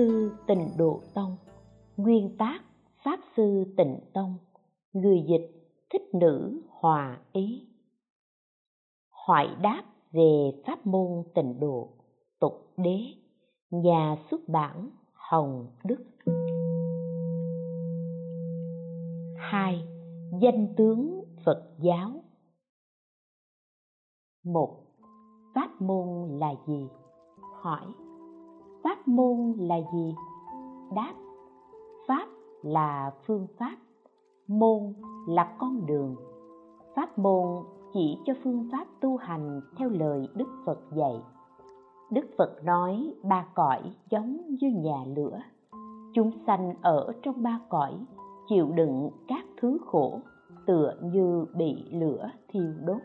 thư tịnh độ tông. Nguyên tác, pháp sư tịnh tông. Người dịch, thích nữ hòa ý. Hỏi đáp về pháp môn tịnh độ. Tục đế, nhà xuất bản, hồng đức. Hai, danh tướng phật giáo. Một, pháp môn là gì? Hỏi pháp môn là gì? Đáp, pháp là phương pháp, môn là con đường. Pháp môn chỉ cho phương pháp tu hành theo lời đức phật dạy. Đức phật nói ba cõi giống như nhà lửa. Chúng sanh ở trong ba cõi, chịu đựng các thứ khổ, tựa như bị lửa thiêu đốt.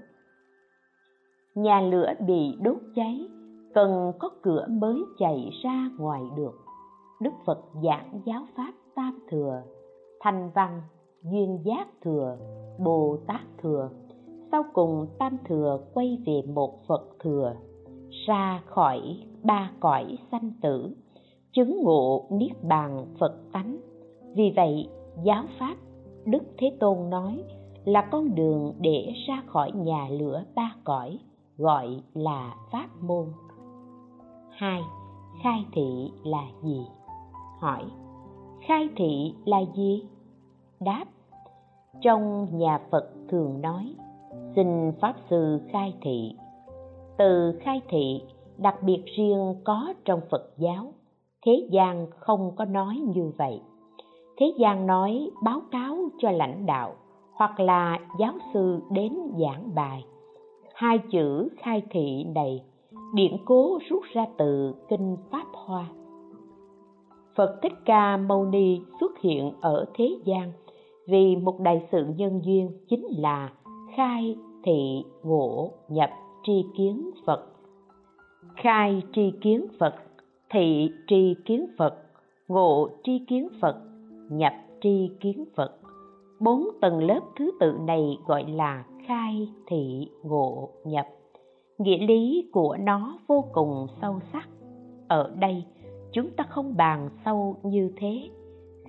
Nhà lửa bị đốt cháy cần có cửa mới chạy ra ngoài được. Đức phật giảng giáo pháp tam thừa, thanh văn, duyên giác thừa, bồ tát thừa. Sau cùng tam thừa quay về một phật thừa, ra khỏi ba cõi sanh tử, chứng ngộ niết bàn phật tánh. Vì vậy, giáo pháp đức thế tôn nói là con đường để ra khỏi nhà lửa ba cõi, gọi là pháp môn hai, khai thị là gì? Hỏi, khai thị là gì? Đáp, trong nhà phật thường nói, xin pháp sư khai thị. Từ khai thị, đặc biệt riêng có trong phật giáo, thế gian không có nói như vậy. Thế gian nói báo cáo cho lãnh đạo hoặc là giáo sư đến giảng bài. Hai chữ khai thị này điển cố rút ra từ kinh pháp hoa. Phật thích ca mâu ni xuất hiện ở thế gian vì một đại sự nhân duyên chính là khai thị ngộ nhập tri kiến phật. Khai tri kiến phật, thị tri kiến phật, ngộ tri kiến phật, nhập tri kiến phật. Bốn tầng lớp thứ tự này gọi là khai thị ngộ nhập nghĩa lý của nó vô cùng sâu sắc. Ở đây, chúng ta không bàn sâu như thế.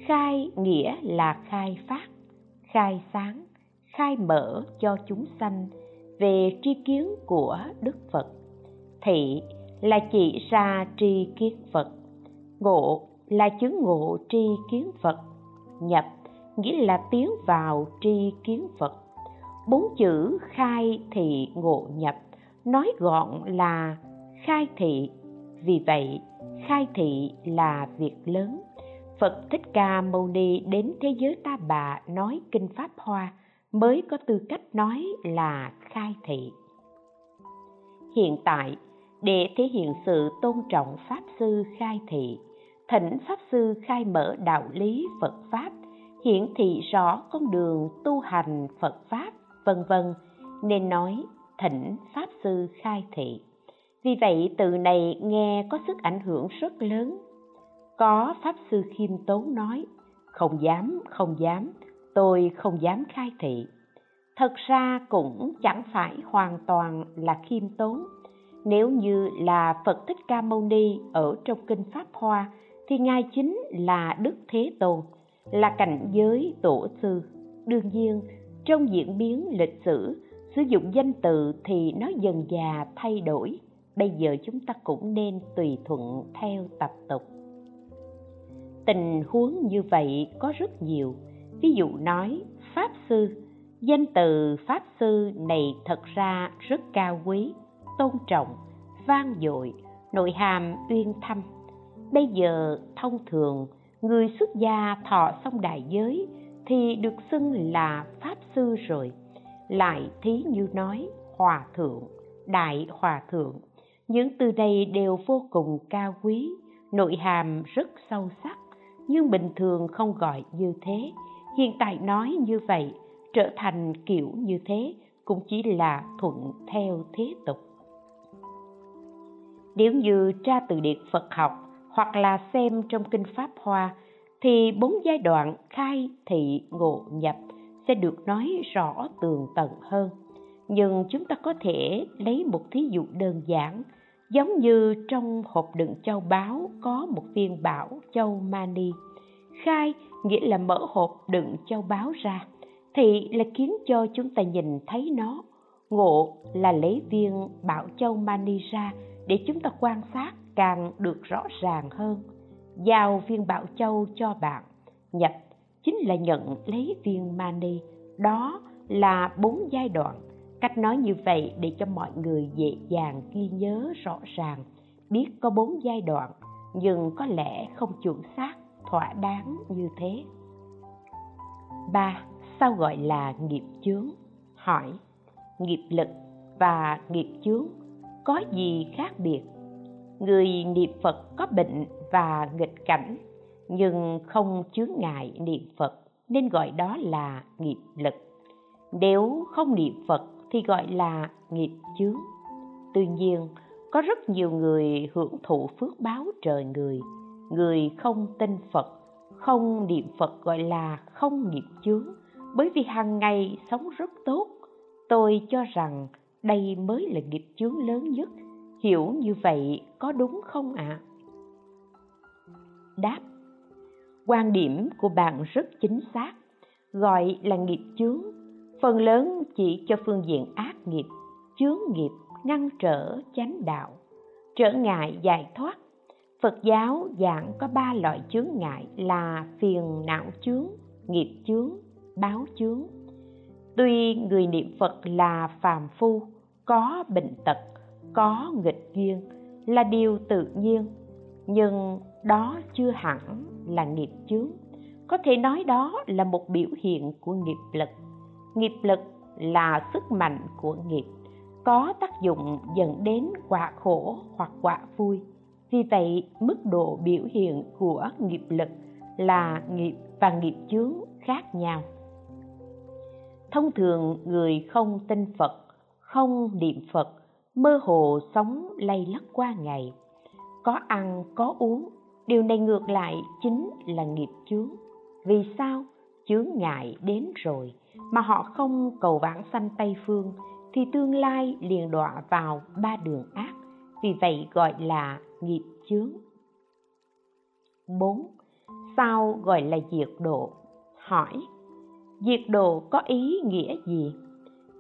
Khai nghĩa là khai phát, khai sáng, khai mở cho chúng sanh về tri kiến của đức phật. Thị là chỉ ra tri kiến phật, ngộ là chứng ngộ tri kiến phật, nhập nghĩa là tiến vào tri kiến phật. Bốn chữ khai thị ngộ nhập nói gọn là khai thị. Vì vậy, khai thị là việc lớn. Phật thích ca mâu ni đến thế giới ta bà nói kinh pháp hoa mới có tư cách nói là khai thị. Hiện tại, để thể hiện sự tôn trọng pháp sư khai thị, thỉnh pháp sư khai mở đạo lý phật pháp, hiển thị rõ con đường tu hành phật pháp, vân vân, nên nói thỉnh pháp sư khai thị. Vì vậy, từ này nghe có sức ảnh hưởng rất lớn. Có pháp sư khiêm tốn nói, không dám không dám, tôi không dám khai thị. Thật ra cũng chẳng phải hoàn toàn là khiêm tốn. Nếu như là phật thích ca mâu ni ở trong kinh pháp hoa, thì ngài chính là đức thế tôn, là cảnh giới tổ sư. Đương nhiên, trong diễn biến lịch sử sử dụng danh từ thì nó dần già thay đổi. Bây giờ chúng ta cũng nên tùy thuận theo tập tục. Tình huống như vậy có rất nhiều. Ví dụ nói, pháp sư. Danh từ pháp sư này thật ra rất cao quý, tôn trọng, vang dội, nội hàm uyên thâm. Bây giờ thông thường, người xuất gia thọ xong đại giới thì được xưng là pháp sư rồi lại thí như nói, hòa thượng, đại hòa thượng, những từ này đều vô cùng cao quý, nội hàm rất sâu sắc, nhưng bình thường không gọi như thế. Hiện tại nói như vậy, trở thành kiểu như thế cũng chỉ là thuận theo thế tục. Nếu như tra từ điển phật học hoặc là xem trong kinh pháp hoa, thì bốn giai đoạn khai thị ngộ nhập sẽ được nói rõ tường tận hơn. Nhưng chúng ta có thể lấy một thí dụ đơn giản, giống như trong hộp đựng châu báu có một viên bảo châu mani. Khai nghĩa là mở hộp đựng châu báu ra, thì là khiến cho chúng ta nhìn thấy nó. Ngộ là lấy viên bảo châu mani ra để chúng ta quan sát càng được rõ ràng hơn. Giao viên bảo châu cho bạn, nhập chính là nhận lấy viên mani. Đó là bốn giai đoạn. Cách nói như vậy để cho mọi người dễ dàng ghi nhớ rõ ràng. Biết có bốn giai đoạn, nhưng có lẽ không chuẩn xác, thỏa đáng như thế. Ba, sao gọi là nghiệp chướng? Hỏi. Nghiệp lực và nghiệp chướng, có gì khác biệt? Người niệm phật có bệnh và nghịch cảnh nhưng không chướng ngại niệm phật, nên gọi đó là nghiệp lực. Nếu không niệm phật thì gọi là nghiệp chướng. Tuy nhiên, có rất nhiều người hưởng thụ phước báo trời người. Người không tin phật, không niệm phật gọi là không nghiệp chướng, bởi vì hàng ngày sống rất tốt. Tôi cho rằng đây mới là nghiệp chướng lớn nhất. Hiểu như vậy có đúng không ạ? À? đáp quan điểm của bạn rất chính xác, gọi là nghiệp chướng. Phần lớn chỉ cho phương diện ác nghiệp, chướng nghiệp, ngăn trở, chánh đạo. Trở ngại giải thoát. Phật giáo giảng có ba loại chướng ngại là phiền não chướng, nghiệp chướng, báo chướng. Tuy người niệm phật là phàm phu, có bệnh tật, có nghịch duyên là điều tự nhiên, nhưng đó chưa hẳn là nghiệp chướng. Có thể nói đó là một biểu hiện của nghiệp lực. Nghiệp lực là sức mạnh của nghiệp, có tác dụng dẫn đến quả khổ hoặc quả vui. Vì vậy, mức độ biểu hiện của nghiệp lực là nghiệp và nghiệp chướng khác nhau. Thông thường, người không tin phật, không niệm phật, mơ hồ sống lay lắc qua ngày. Có ăn, có uống điều này ngược lại chính là nghiệp chướng vì sao chướng ngại đến rồi mà họ không cầu vãng sanh tây phương thì tương lai liền đọa vào ba đường ác vì vậy gọi là nghiệp chướng 4. Sao gọi là diệt độ? Hỏi, diệt độ có ý nghĩa gì?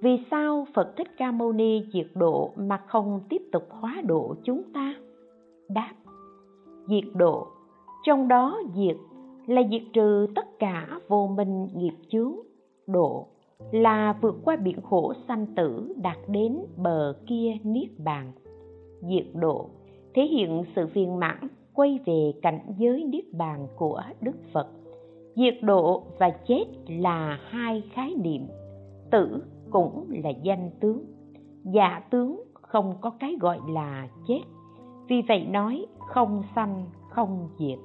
Vì sao Phật Thích Ca Mâu Ni diệt độ mà không tiếp tục hóa độ chúng ta? Đáp, diệt độ, trong đó diệt là diệt trừ tất cả vô minh nghiệp chướng, độ là vượt qua biển khổ sanh tử đạt đến bờ kia niết bàn. Diệt độ thể hiện sự viên mãn quay về cảnh giới niết bàn của Đức Phật. Diệt độ và chết là hai khái niệm, tử cũng là danh tướng, giả tướng không có cái gọi là chết. Vì vậy nói, không sanh, không diệt.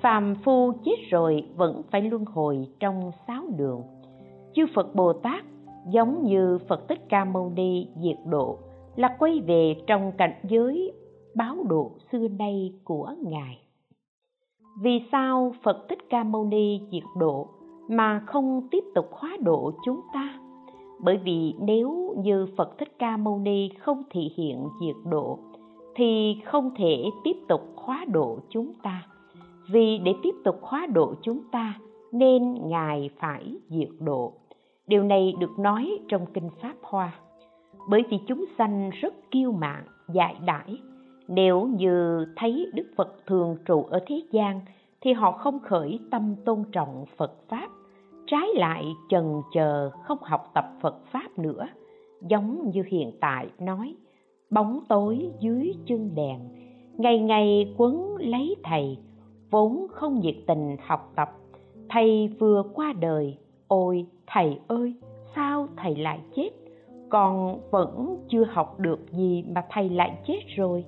Phàm phu chết rồi vẫn phải luân hồi trong sáu đường. Chư Phật Bồ Tát, giống như Phật Tích Ca Mâu Ni diệt độ, là quay về trong cảnh giới báo độ xưa nay của ngài vì sao phật thích ca mâu ni diệt độ mà không tiếp tục hóa độ chúng ta bởi vì nếu như phật thích ca mâu ni không thị hiện diệt độ, thì không thể tiếp tục khóa độ chúng ta. Vì để tiếp tục khóa độ chúng ta, nên ngài phải diệt độ. Điều này được nói trong kinh pháp hoa. Bởi vì chúng sanh rất kiêu mạn, dại đãi. Nếu như thấy đức phật thường trụ ở thế gian, thì họ không khởi tâm tôn trọng phật pháp trái lại, chần chờ không học tập phật pháp nữa. Giống như hiện tại, nói, bóng tối dưới chân đèn, ngày ngày quấn lấy thầy, vốn không nhiệt tình học tập. Thầy vừa qua đời, ôi thầy ơi, sao thầy lại chết? Còn vẫn chưa học được gì mà thầy lại chết rồi.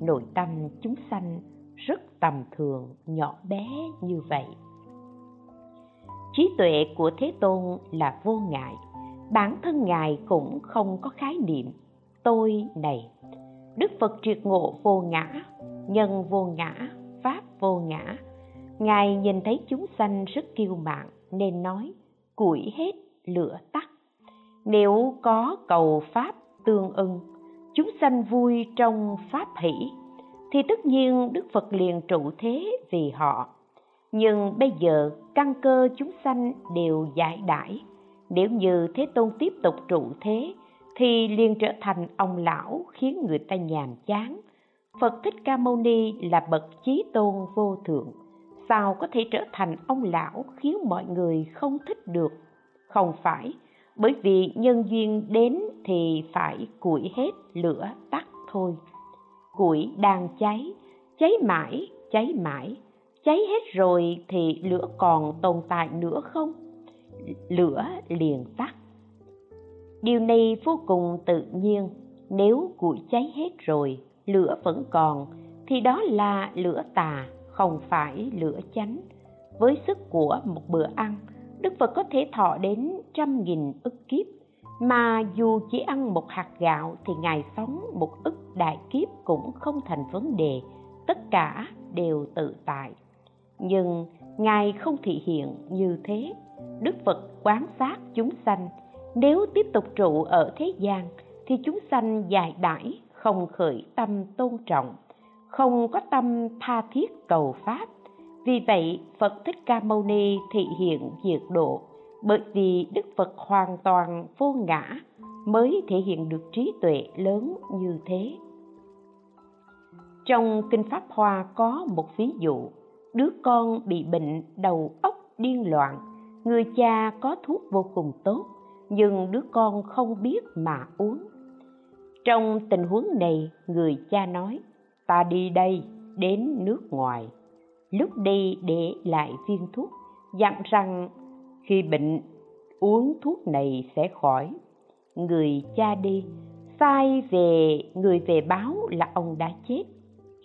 Nội tâm chúng sanh rất tầm thường, nhỏ bé như vậy trí tuệ của thế tôn là vô ngại. Bản thân ngài cũng không có khái niệm, tôi này. Đức phật triệt ngộ vô ngã, nhân vô ngã, pháp vô ngã. Ngài nhìn thấy chúng sanh rất kiêu mạn, nên nói, củi hết, lửa tắt. Nếu có cầu pháp tương ưng, chúng sanh vui trong pháp hỷ, thì tất nhiên đức phật liền trụ thế vì họ nhưng bây giờ căn cơ chúng sanh đều giải đãi. Nếu như thế tôn tiếp tục trụ thế, thì liền trở thành ông lão khiến người ta nhàm chán. Phật thích ca mâu ni là bậc chí tôn vô thượng. Sao có thể trở thành ông lão khiến mọi người không thích được? Không phải, bởi vì nhân duyên đến thì phải củi hết lửa tắt thôi. Củi đang cháy cháy mãi cháy mãi cháy hết rồi thì lửa còn tồn tại nữa không? Lửa liền tắt. Điều này vô cùng tự nhiên. Nếu củi cháy hết rồi, lửa vẫn còn, thì đó là lửa tà, không phải lửa chánh. Với sức của một bữa ăn, đức phật có thể thọ đến trăm nghìn ức kiếp. Mà dù chỉ ăn một hạt gạo thì ngài sống một ức đại kiếp cũng không thành vấn đề. Tất cả đều tự tại nhưng ngài không thị hiện như thế. Đức phật quán sát chúng sanh. Nếu tiếp tục trụ ở thế gian, thì chúng sanh dài đãi, không khởi tâm tôn trọng, không có tâm tha thiết cầu pháp. Vì vậy, phật thích ca mâu ni thị hiện diệt độ, bởi vì đức phật hoàn toàn vô ngã, mới thể hiện được trí tuệ lớn như thế. Trong kinh pháp hoa có một ví dụ đứa con bị bệnh đầu óc điên loạn. Người cha có thuốc vô cùng tốt, nhưng đứa con không biết mà uống. Trong tình huống này, người cha nói, ta đi đây, đến nước ngoài. Lúc đi để lại viên thuốc, dặn rằng khi bệnh, uống thuốc này sẽ khỏi. Người cha đi, sai về, người về báo là ông đã chết.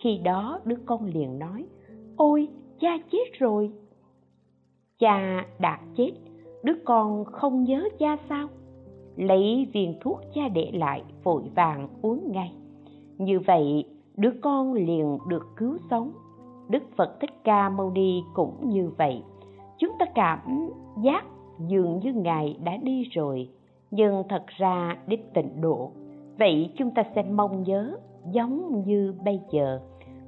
Khi đó đứa con liền nói, ôi cha chết rồi. Cha đã chết, đứa con không nhớ cha sao? Lấy viên thuốc cha để lại, vội vàng uống ngay. Như vậy, đứa con liền được cứu sống. Đức phật thích ca mâu ni cũng như vậy. Chúng ta cảm giác dường như ngài đã đi rồi. Nhưng thật ra đích tịnh độ, vậy chúng ta sẽ mong nhớ giống như bây giờ.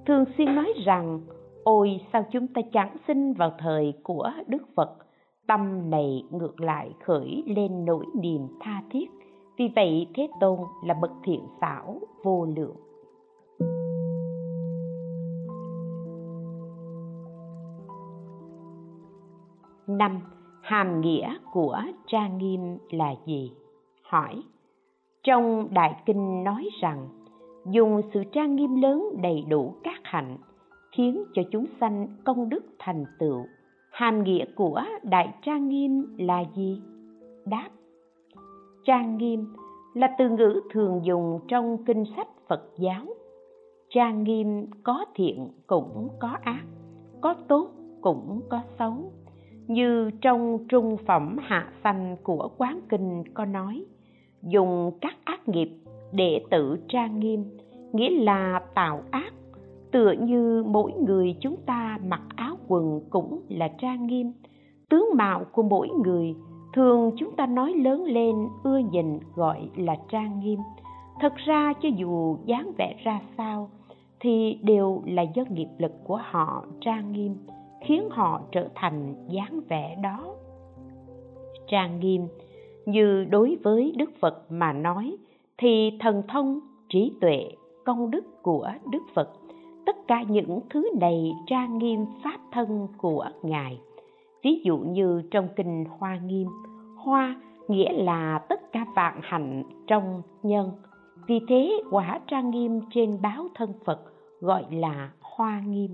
Thường xuyên nói rằng ôi, sao chúng ta chẳng sinh vào thời của đức phật? Tâm này ngược lại khởi lên nỗi niềm tha thiết. Vì vậy, thế tôn là bậc thiện xảo, vô lượng. Năm, hàm nghĩa của trang nghiêm là gì? Hỏi. Trong đại kinh nói rằng, dùng sự trang nghiêm lớn đầy đủ các hạnh khiến cho chúng sanh công đức thành tựu. Hàm nghĩa của đại trang nghiêm là gì? Đáp. Trang nghiêm là từ ngữ thường dùng trong kinh sách phật giáo. Trang nghiêm có thiện cũng có ác, có tốt cũng có xấu. Như trong trung phẩm hạ sanh của quán kinh có nói, dùng các ác nghiệp để tự trang nghiêm, nghĩa là tạo ác tựa như mỗi người chúng ta mặc áo quần cũng là trang nghiêm. Tướng mạo của mỗi người, thường chúng ta nói lớn lên, ưa nhìn, gọi là trang nghiêm. Thật ra cho dù dáng vẻ ra sao, thì đều là do nghiệp lực của họ trang nghiêm, khiến họ trở thành dáng vẻ đó trang nghiêm. Như đối với đức phật mà nói, thì thần thông, trí tuệ, công đức của đức phật tất cả những thứ đầy trang nghiêm pháp thân của ngài. Ví dụ như trong kinh hoa nghiêm, hoa nghĩa là tất cả vạn hạnh trong nhân. Vì thế, quả trang nghiêm trên báo thân phật gọi là hoa nghiêm.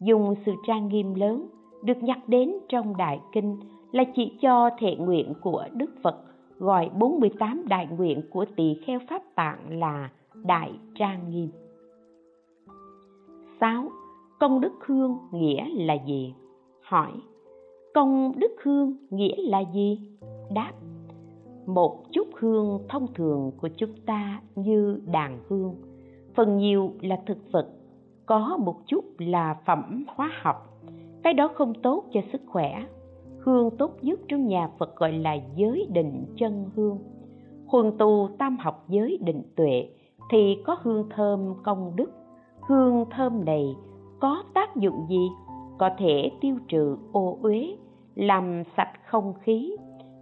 Dùng sự trang nghiêm lớn được nhắc đến trong đại kinh là chỉ cho thệ nguyện của đức phật, gọi 48 đại nguyện của tỳ kheo pháp tạng là đại trang nghiêm. 6. Công đức hương nghĩa là gì? Hỏi. Công đức hương nghĩa là gì? Đáp. Một chút hương thông thường của chúng ta như đàn hương, phần nhiều là thực vật, có một chút là phẩm hóa học. Cái đó không tốt cho sức khỏe. Hương tốt nhất trong nhà Phật gọi là giới định chân hương. Huần tu tam học giới định tuệ thì có hương thơm công đức hương thơm này có tác dụng gì? Có thể tiêu trừ ô uế, làm sạch không khí.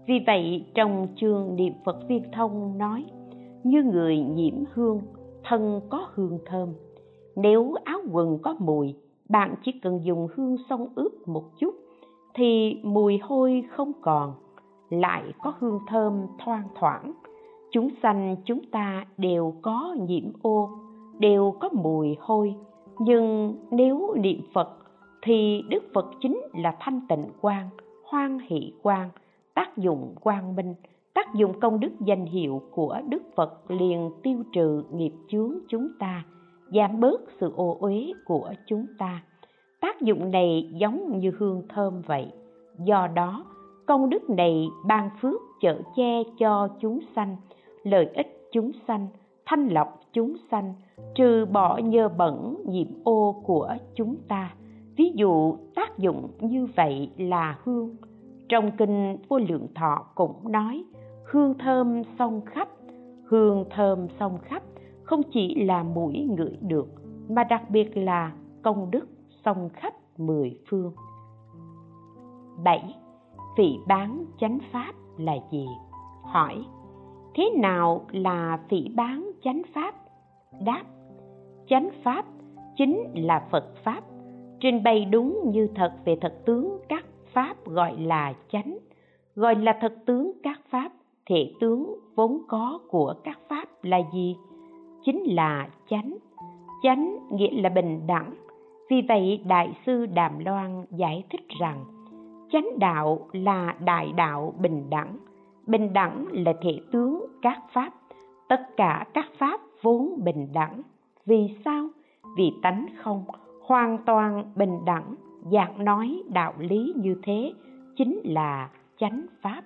Vì vậy, trong chương niệm phật viên thông nói, như người nhiễm hương, thân có hương thơm. Nếu áo quần có mùi, bạn chỉ cần dùng hương xông ướp một chút, thì mùi hôi không còn, lại có hương thơm thoang thoảng. Chúng sanh chúng ta đều có nhiễm ô đều có mùi hôi. Nhưng nếu niệm phật, thì đức phật chính là thanh tịnh quang, hoan hỷ quang, tác dụng quang minh, tác dụng công đức danh hiệu của đức phật liền tiêu trừ nghiệp chướng chúng ta, giảm bớt sự ô uế của chúng ta. Tác dụng này giống như hương thơm vậy. Do đó, công đức này ban phước chở che cho chúng sanh, lợi ích chúng sanh thanh lọc chúng sanh trừ bỏ nhơ bẩn nhiễm ô của chúng ta ví dụ tác dụng như vậy là hương trong kinh vô lượng thọ cũng nói hương thơm song khắp hương thơm song khắp không chỉ là mũi ngửi được mà đặc biệt là công đức song khắp mười phương 7. vị bán chánh pháp là gì? Hỏi, thế nào là phỉ bán chánh pháp? Đáp, chánh pháp chính là Phật Pháp, trình bày đúng như thật về thật tướng các Pháp gọi là chánh, gọi là thật tướng các Pháp, thể tướng vốn có của các Pháp là gì? Chính là chánh. Chánh nghĩa là bình đẳng. Vì vậy Đại sư Đàm Loan giải thích rằng chánh đạo là đại đạo bình đẳng bình đẳng là thể tướng các pháp. Tất cả các pháp vốn bình đẳng. Vì sao? Vì tánh không hoàn toàn bình đẳng. Dạng nói đạo lý như thế chính là chánh pháp.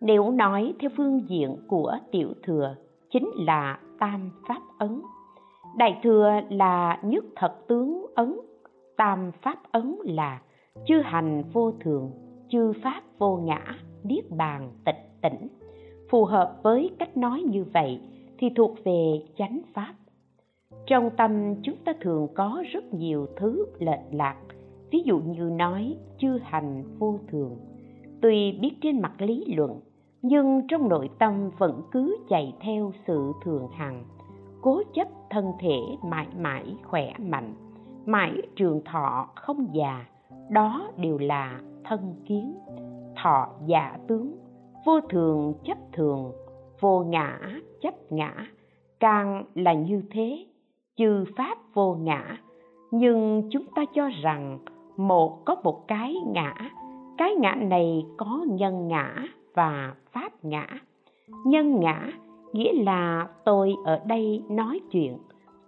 Nếu nói theo phương diện của tiểu thừa, chính là tam pháp ấn. Đại thừa là nhất thật tướng ấn. Tam pháp ấn là chư hành vô thường, chư pháp vô ngã niết bàn tịch tỉnh. Phù hợp với cách nói như vậy thì thuộc về chánh pháp. Trong tâm chúng ta thường có rất nhiều thứ lệch lạc, ví dụ như nói chư hành vô thường. Tuy biết trên mặt lý luận, nhưng trong nội tâm vẫn cứ chạy theo sự thường hằng. Cố chấp thân thể mãi mãi khỏe mạnh, mãi trường thọ không già, đó đều là thân kiến thọ giả tướng, vô thường chấp thường, vô ngã chấp ngã. Càng là như thế, chư pháp vô ngã. Nhưng chúng ta cho rằng một có một cái ngã cái ngã này có nhân ngã và pháp ngã. Nhân ngã nghĩa là tôi ở đây nói chuyện,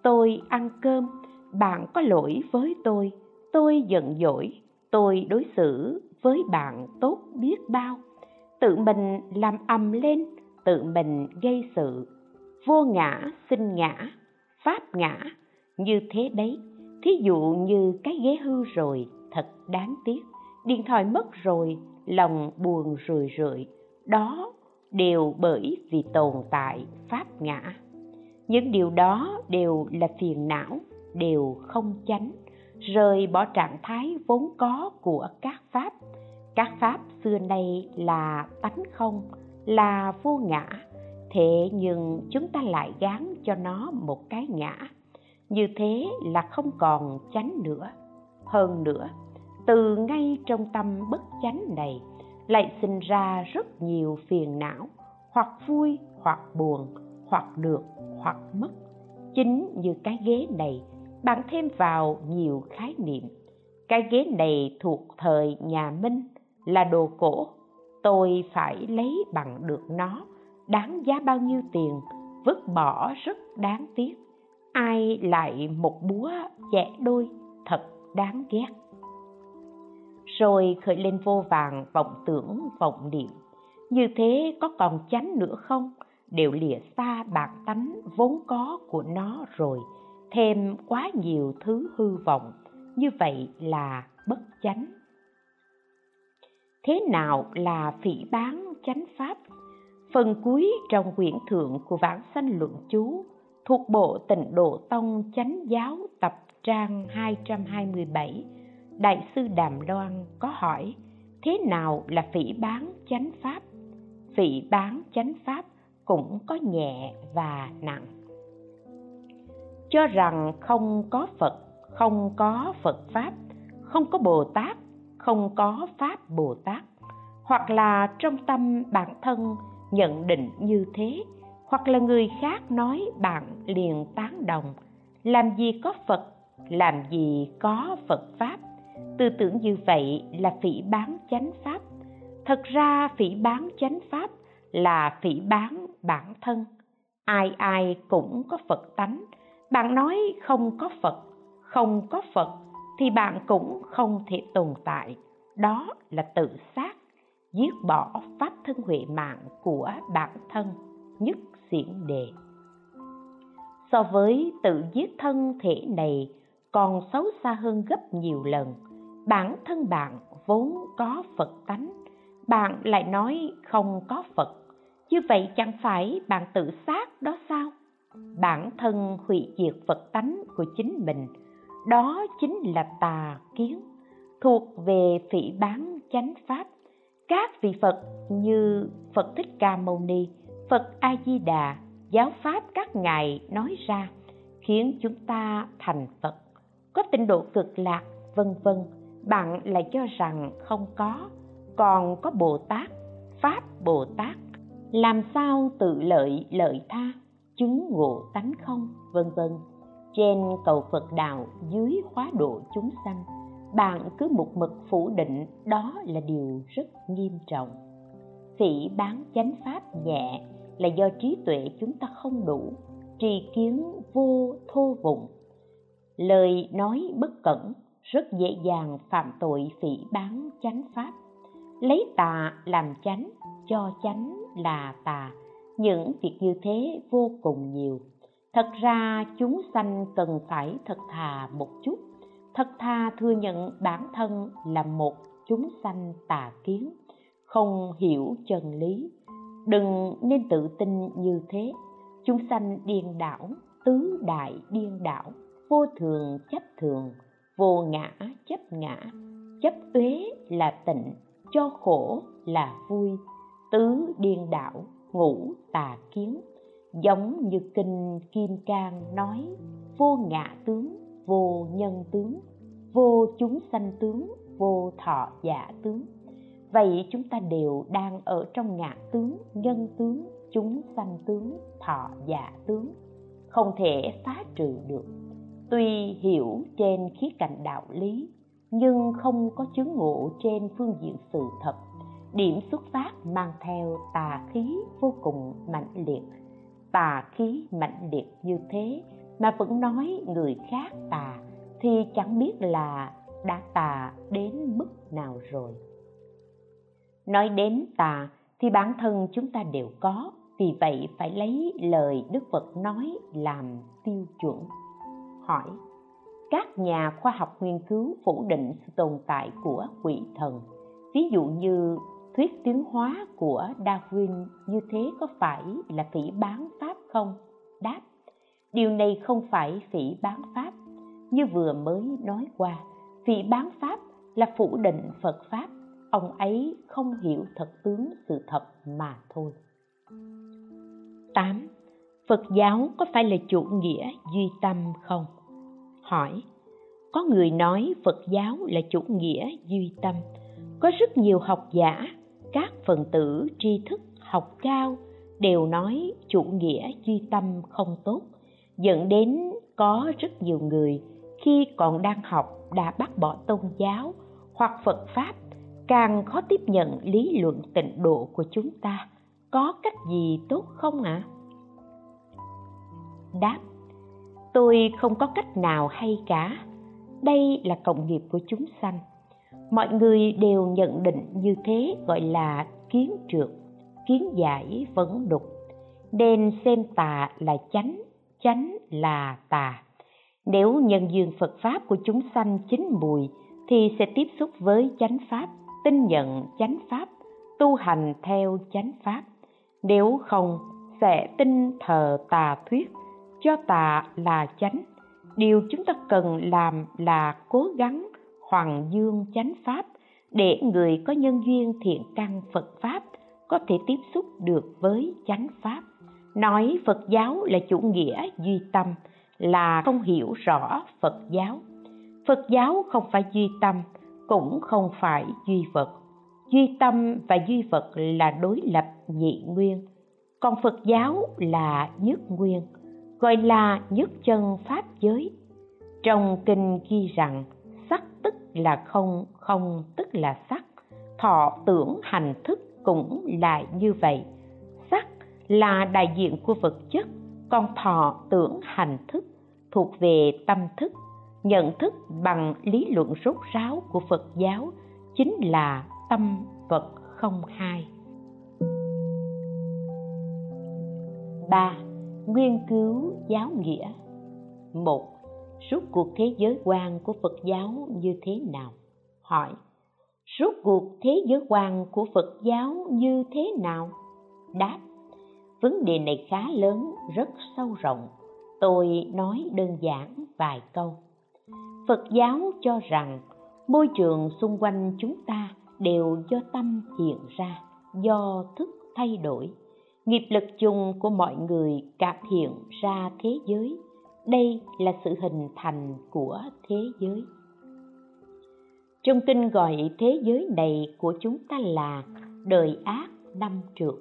tôi ăn cơm, bạn có lỗi với tôi tôi giận dỗi, tôi đối xử với bạn tốt biết bao. Tự mình làm ầm lên, tự mình gây sự. Vô ngã, sinh ngã, pháp ngã, như thế đấy. Thí dụ như cái ghế hư rồi, thật đáng tiếc. Điện thoại mất rồi, lòng buồn rười rượi. Đó đều bởi vì tồn tại pháp ngã. Những điều đó đều là phiền não, đều không chánh rời bỏ trạng thái vốn có của các pháp. Các pháp xưa nay là tánh không, là vô ngã. Thế nhưng chúng ta lại gán cho nó một cái ngã. Như thế là không còn chánh nữa. Hơn nữa, từ ngay trong tâm bất chánh này lại sinh ra rất nhiều phiền não, hoặc vui, hoặc buồn, hoặc được, hoặc mất. Chính như cái ghế này bạn thêm vào nhiều khái niệm. Cái ghế này thuộc thời nhà minh, là đồ cổ. Tôi phải lấy bằng được nó. Đáng giá bao nhiêu tiền? Vứt bỏ rất đáng tiếc. Ai lại một búa chẻ đôi? Thật đáng ghét. Rồi khởi lên vô vàng vọng tưởng vọng niệm. Như thế có còn chánh nữa không? Đều lìa xa bạc tánh vốn có của nó rồi thêm quá nhiều thứ hư vọng. Như vậy là bất chánh. Thế nào là phỉ bán chánh pháp? Phần cuối trong quyển thượng của vãng sanh luận chú thuộc bộ tịnh độ tông chánh giáo tập trang 227 đại sư đàm loan có hỏi, thế nào là phỉ bán chánh pháp? Phỉ bán chánh pháp cũng có nhẹ và nặng cho rằng không có phật, không có phật pháp, không có bồ tát, không có pháp bồ tát, hoặc là trong tâm bản thân nhận định như thế, hoặc là người khác nói bạn liền tán đồng, làm gì có phật, làm gì có phật pháp. Tư tưởng như vậy là phỉ bán chánh pháp. Thật ra phỉ bán chánh pháp là phỉ bán bản thân. Ai ai cũng có phật tánh bạn nói không có phật, không có phật thì bạn cũng không thể tồn tại. Đó là tự sát, giết bỏ pháp thân huệ mạng của bản thân, nhất xiển đề. So với tự giết thân thể này còn xấu xa hơn gấp nhiều lần. Bản thân bạn vốn có phật tánh, bạn lại nói không có phật. Như vậy chẳng phải bạn tự sát đó sao? Bản thân hủy diệt phật tánh của chính mình, đó chính là tà kiến, thuộc về phỉ bán chánh pháp. Các vị phật như phật thích ca mâu ni, phật a di đà, giáo pháp các ngài nói ra, khiến chúng ta thành phật. Có tinh độ cực lạc, vân vân, bạn lại cho rằng không có, còn có bồ tát, pháp bồ tát. Làm sao tự lợi lợi tha? Chứng ngộ tánh không, vân vân. Trên cầu phật đạo dưới khóa độ chúng sanh, bạn cứ một mực phủ định đó là điều rất nghiêm trọng. Phỉ bán chánh pháp nhẹ là do trí tuệ chúng ta không đủ, tri kiến vô thô vụng. Lời nói bất cẩn rất dễ dàng phạm tội phỉ bán chánh pháp. Lấy tà làm chánh, cho chánh là tà những việc như thế vô cùng nhiều. Thật ra, chúng sanh cần phải thật thà một chút. Thật thà thừa nhận bản thân là một chúng sanh tà kiến, không hiểu chân lý. Đừng nên tự tin như thế. Chúng sanh điên đảo, tứ đại điên đảo, vô thường chấp thường, vô ngã chấp ngã. Chấp uế là tịnh, cho khổ là vui. Tứ điên đảo ngũ tà kiến, giống như kinh kim cang nói, vô ngã tướng, vô nhân tướng, vô chúng sanh tướng, vô thọ giả tướng. Vậy chúng ta đều đang ở trong ngã tướng, nhân tướng, chúng sanh tướng, thọ giả tướng. Không thể phá trừ được. Tuy hiểu trên khía cạnh đạo lý, nhưng không có chứng ngộ trên phương diện sự thật điểm xuất phát mang theo tà khí vô cùng mạnh liệt. Tà khí mạnh liệt như thế mà vẫn nói người khác tà thì chẳng biết là đã tà đến mức nào rồi. Nói đến tà thì bản thân chúng ta đều có, vì vậy phải lấy lời đức phật nói làm tiêu chuẩn. Hỏi, các nhà khoa học nghiên cứu phủ định sự tồn tại của quỷ thần, ví dụ như thuyết tiến hóa của darwin như thế có phải là phỉ bán pháp không đáp điều này không phải phỉ bán pháp như vừa mới nói qua phỉ bán pháp là phủ định phật pháp ông ấy không hiểu thật tướng sự thật mà thôi 8. Phật giáo có phải là chủ nghĩa duy tâm không? Hỏi, có người nói Phật giáo là chủ nghĩa duy tâm. Có rất nhiều học giả, các phần tử tri thức học cao đều nói chủ nghĩa duy tâm không tốt, dẫn đến có rất nhiều người khi còn đang học đã bác bỏ tôn giáo hoặc Phật Pháp càng khó tiếp nhận lý luận tịnh độ của chúng ta. Có cách gì tốt không ạ? À? đáp tôi không có cách nào hay cả. Đây là cộng nghiệp của chúng sanh mọi người đều nhận định như thế gọi là kiến trượt kiến giải vẫn đục. Nên xem tà là chánh chánh là tà. Nếu nhân duyên phật pháp của chúng sanh chín mùi, thì sẽ tiếp xúc với chánh pháp, tin nhận chánh pháp, tu hành theo chánh pháp. Nếu không, sẽ tin thờ tà thuyết, cho tà là chánh. Điều chúng ta cần làm là cố gắng hoàng dương chánh pháp, để người có nhân duyên thiện căn phật pháp có thể tiếp xúc được với chánh pháp. Nói phật giáo là chủ nghĩa duy tâm, là không hiểu rõ phật giáo. Phật giáo không phải duy tâm, cũng không phải duy vật. Duy tâm và duy vật là đối lập nhị nguyên. Còn phật giáo là nhất nguyên, gọi là nhất chân pháp giới. Trong kinh ghi rằng là không không tức là sắc. Thọ tưởng hành thức cũng là như vậy. Sắc là đại diện của vật chất, còn thọ tưởng hành thức thuộc về tâm thức. Nhận thức bằng lý luận rốt ráo của phật giáo chính là tâm vật không hai. Ba nghiên cứu giáo nghĩa. Một rốt cuộc thế giới quan của phật giáo như thế nào? Hỏi. Rốt cuộc thế giới quan của phật giáo như thế nào? Đáp. Vấn đề này khá lớn, rất sâu rộng. Tôi nói đơn giản vài câu. Phật giáo cho rằng môi trường xung quanh chúng ta đều do tâm hiện ra, do thức thay đổi. Nghiệp lực chung của mọi người cảm hiện ra thế giới đây là sự hình thành của thế giới. Trong kinh gọi thế giới này của chúng ta là đời ác năm trượt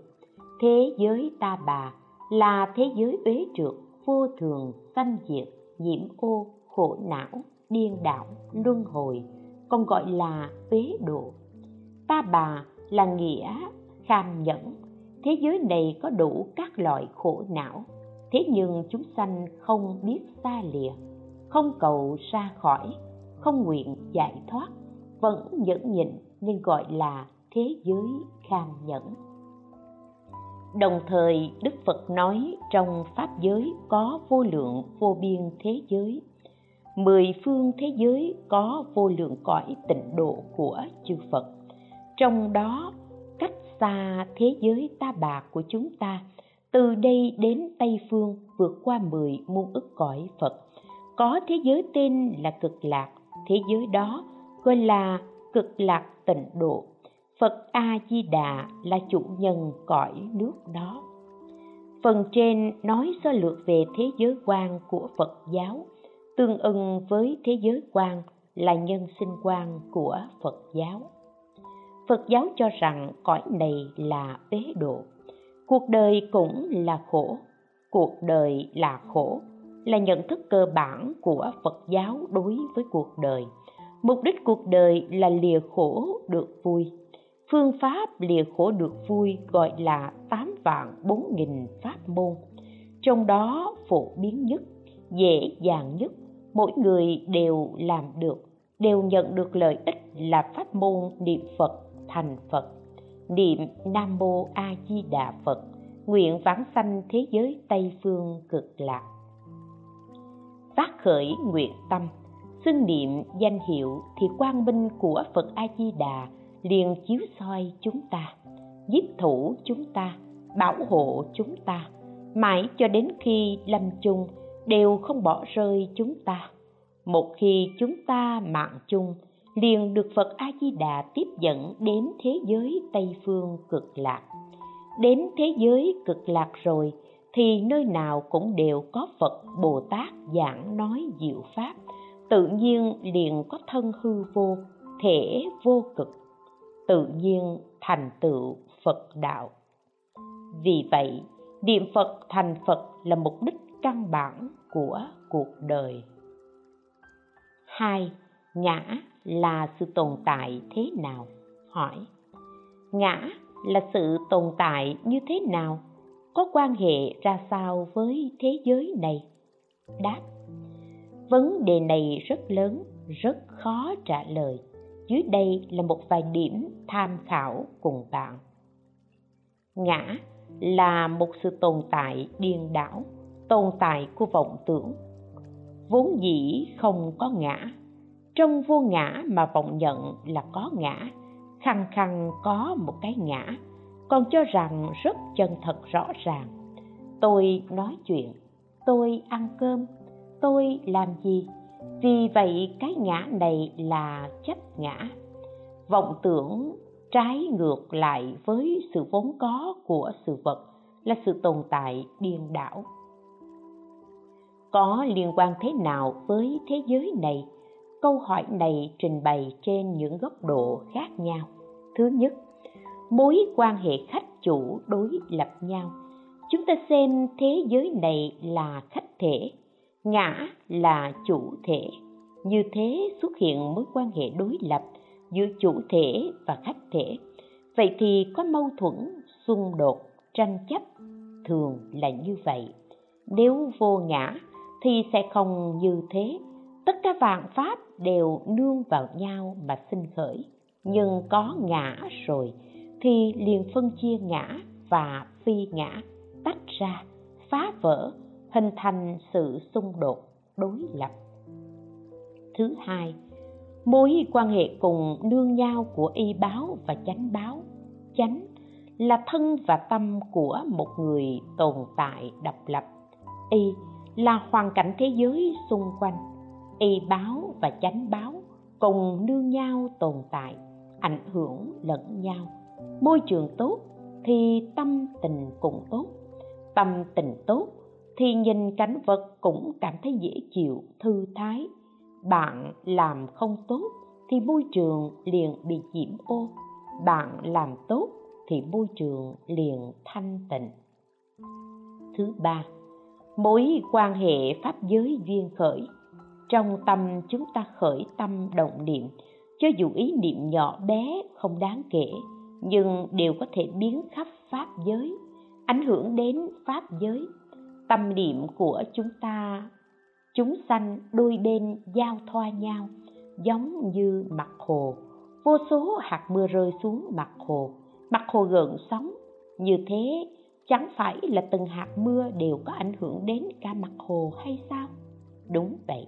thế giới ta bà là thế giới uế trượt vô thường, sanh diệt, nhiễm ô, khổ não, điên đảo, luân hồi, còn gọi là uế độ. Ta bà là nghĩa, kham nhẫn. Thế giới này có đủ các loại khổ não thế nhưng chúng sanh không biết xa lìa, không cầu ra khỏi, không nguyện giải thoát, vẫn nhẫn nhịn nên gọi là thế giới kham nhẫn. Đồng thời, đức phật nói trong pháp giới có vô lượng vô biên thế giới. Mười phương thế giới có vô lượng cõi tịnh độ của chư phật. Trong đó, cách xa thế giới ta bà của chúng ta từ đây đến tây phương vượt qua mười muôn ức cõi phật. Có thế giới tên là cực lạc, thế giới đó gọi là cực lạc tịnh độ. Phật a di đà là chủ nhân cõi nước đó. Phần trên nói sơ lược về thế giới quan của phật giáo, tương ưng với thế giới quan là nhân sinh quan của phật giáo. Phật giáo cho rằng cõi này là bế độ cuộc đời cũng là khổ. Cuộc đời là khổ là nhận thức cơ bản của phật giáo đối với cuộc đời. Mục đích cuộc đời là lìa khổ được vui. Phương pháp lìa khổ được vui gọi là tám vạn bốn nghìn pháp môn. Trong đó, phổ biến nhất, dễ dàng nhất, mỗi người đều làm được, đều nhận được lợi ích là pháp môn niệm phật, thành phật niệm nam mô a di đà phật, nguyện vãng sanh thế giới tây phương cực lạc. Phát khởi nguyện tâm, xưng niệm danh hiệu thì quang minh của phật a di đà liền chiếu soi chúng ta giúp thủ chúng ta, bảo hộ chúng ta. Mãi cho đến khi lâm chung, đều không bỏ rơi chúng ta. Một khi chúng ta mạng chung liền được phật a di đà tiếp dẫn đến thế giới tây phương cực lạc. Đến thế giới cực lạc rồi, thì nơi nào cũng đều có phật, bồ tát giảng nói diệu pháp. Tự nhiên liền có thân hư vô, thể vô cực. Tự nhiên thành tựu phật đạo. Vì vậy, niệm phật thành phật là mục đích căn bản của cuộc đời. Hai, ngã là sự tồn tại thế nào? Hỏi. Ngã là sự tồn tại như thế nào? Có quan hệ ra sao với thế giới này? Đáp. Vấn đề này rất lớn, rất khó trả lời. Dưới đây là một vài điểm tham khảo cùng bạn. Ngã là một sự tồn tại điên đảo, tồn tại của vọng tưởng. Vốn dĩ không có ngã trong vô ngã mà vọng nhận là có ngã. Khăng khăng có một cái ngã, còn cho rằng rất chân thật rõ ràng. Tôi nói chuyện, tôi ăn cơm, tôi làm gì? Vì vậy cái ngã này là chấp ngã. Vọng tưởng trái ngược lại với sự vốn có của sự vật là sự tồn tại điên đảo. Có liên quan thế nào với thế giới này? Câu hỏi này trình bày trên những góc độ khác nhau. Thứ nhất, mối quan hệ khách chủ đối lập nhau. Chúng ta xem thế giới này là khách thể, ngã là chủ thể. Như thế xuất hiện mối quan hệ đối lập giữa chủ thể và khách thể. Vậy thì có mâu thuẫn, xung đột, tranh chấp thường là như vậy. Nếu vô ngã thì sẽ không như thế tất cả vạn pháp đều nương vào nhau mà sinh khởi. Nhưng có ngã rồi, thì liền phân chia ngã và phi ngã, tách ra, phá vỡ, hình thành sự xung đột, đối lập. Thứ hai, mối quan hệ cùng nương nhau của y báo và chánh báo. Chánh là thân và tâm của một người tồn tại độc lập. Y là hoàn cảnh thế giới xung quanh y báo và chánh báo, cùng nương nhau tồn tại, ảnh hưởng lẫn nhau. Môi trường tốt thì tâm tình cũng tốt, tâm tình tốt thì nhìn cảnh vật cũng cảm thấy dễ chịu, thư thái. Bạn làm không tốt thì môi trường liền bị nhiễm ô. Bạn làm tốt thì môi trường liền thanh tịnh. Thứ ba, mối quan hệ pháp giới duyên khởi trong tâm chúng ta khởi tâm động niệm. Cho dù ý niệm nhỏ bé không đáng kể, nhưng đều có thể biến khắp pháp giới, ảnh hưởng đến pháp giới. Tâm niệm của chúng ta, chúng sanh đôi bên giao thoa nhau, giống như mặt hồ. Vô số hạt mưa rơi xuống mặt hồ mặt hồ gợn sóng. Như thế, chẳng phải là từng hạt mưa đều có ảnh hưởng đến cả mặt hồ hay sao? Đúng vậy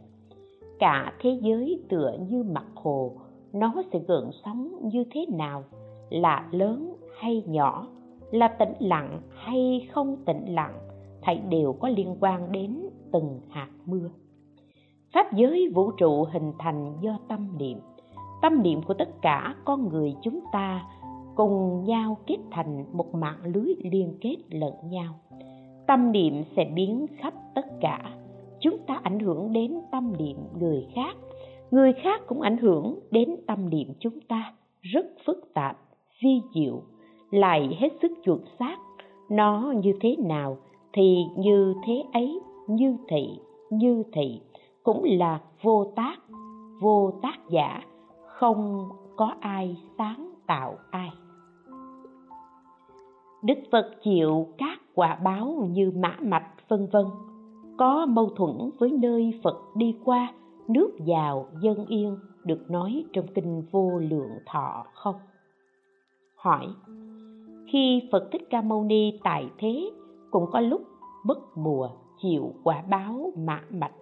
cả thế giới tựa như mặt hồ, nó sẽ gợn sóng như thế nào, là lớn hay nhỏ, là tĩnh lặng hay không tĩnh lặng, thảy đều có liên quan đến từng hạt mưa. Pháp giới vũ trụ hình thành do tâm niệm. Tâm niệm của tất cả con người chúng ta cùng nhau kết thành một mạng lưới liên kết lẫn nhau. Tâm niệm sẽ biến khắp tất cả chúng ta ảnh hưởng đến tâm niệm người khác. Người khác cũng ảnh hưởng đến tâm niệm chúng ta. Rất phức tạp, vi diệu, lại hết sức chuẩn xác. Nó như thế nào thì như thế ấy, như thị như thị. Cũng là vô tác vô tác giả, không có ai sáng tạo ai. Đức phật chịu các quả báo như mã mạch, vân vân có mâu thuẫn với nơi phật đi qua, nước giàu dân yên, được nói trong kinh vô lượng thọ không? Hỏi, khi phật thích ca mâu ni tại thế, cũng có lúc bất mùa chịu quả báo mã mạch,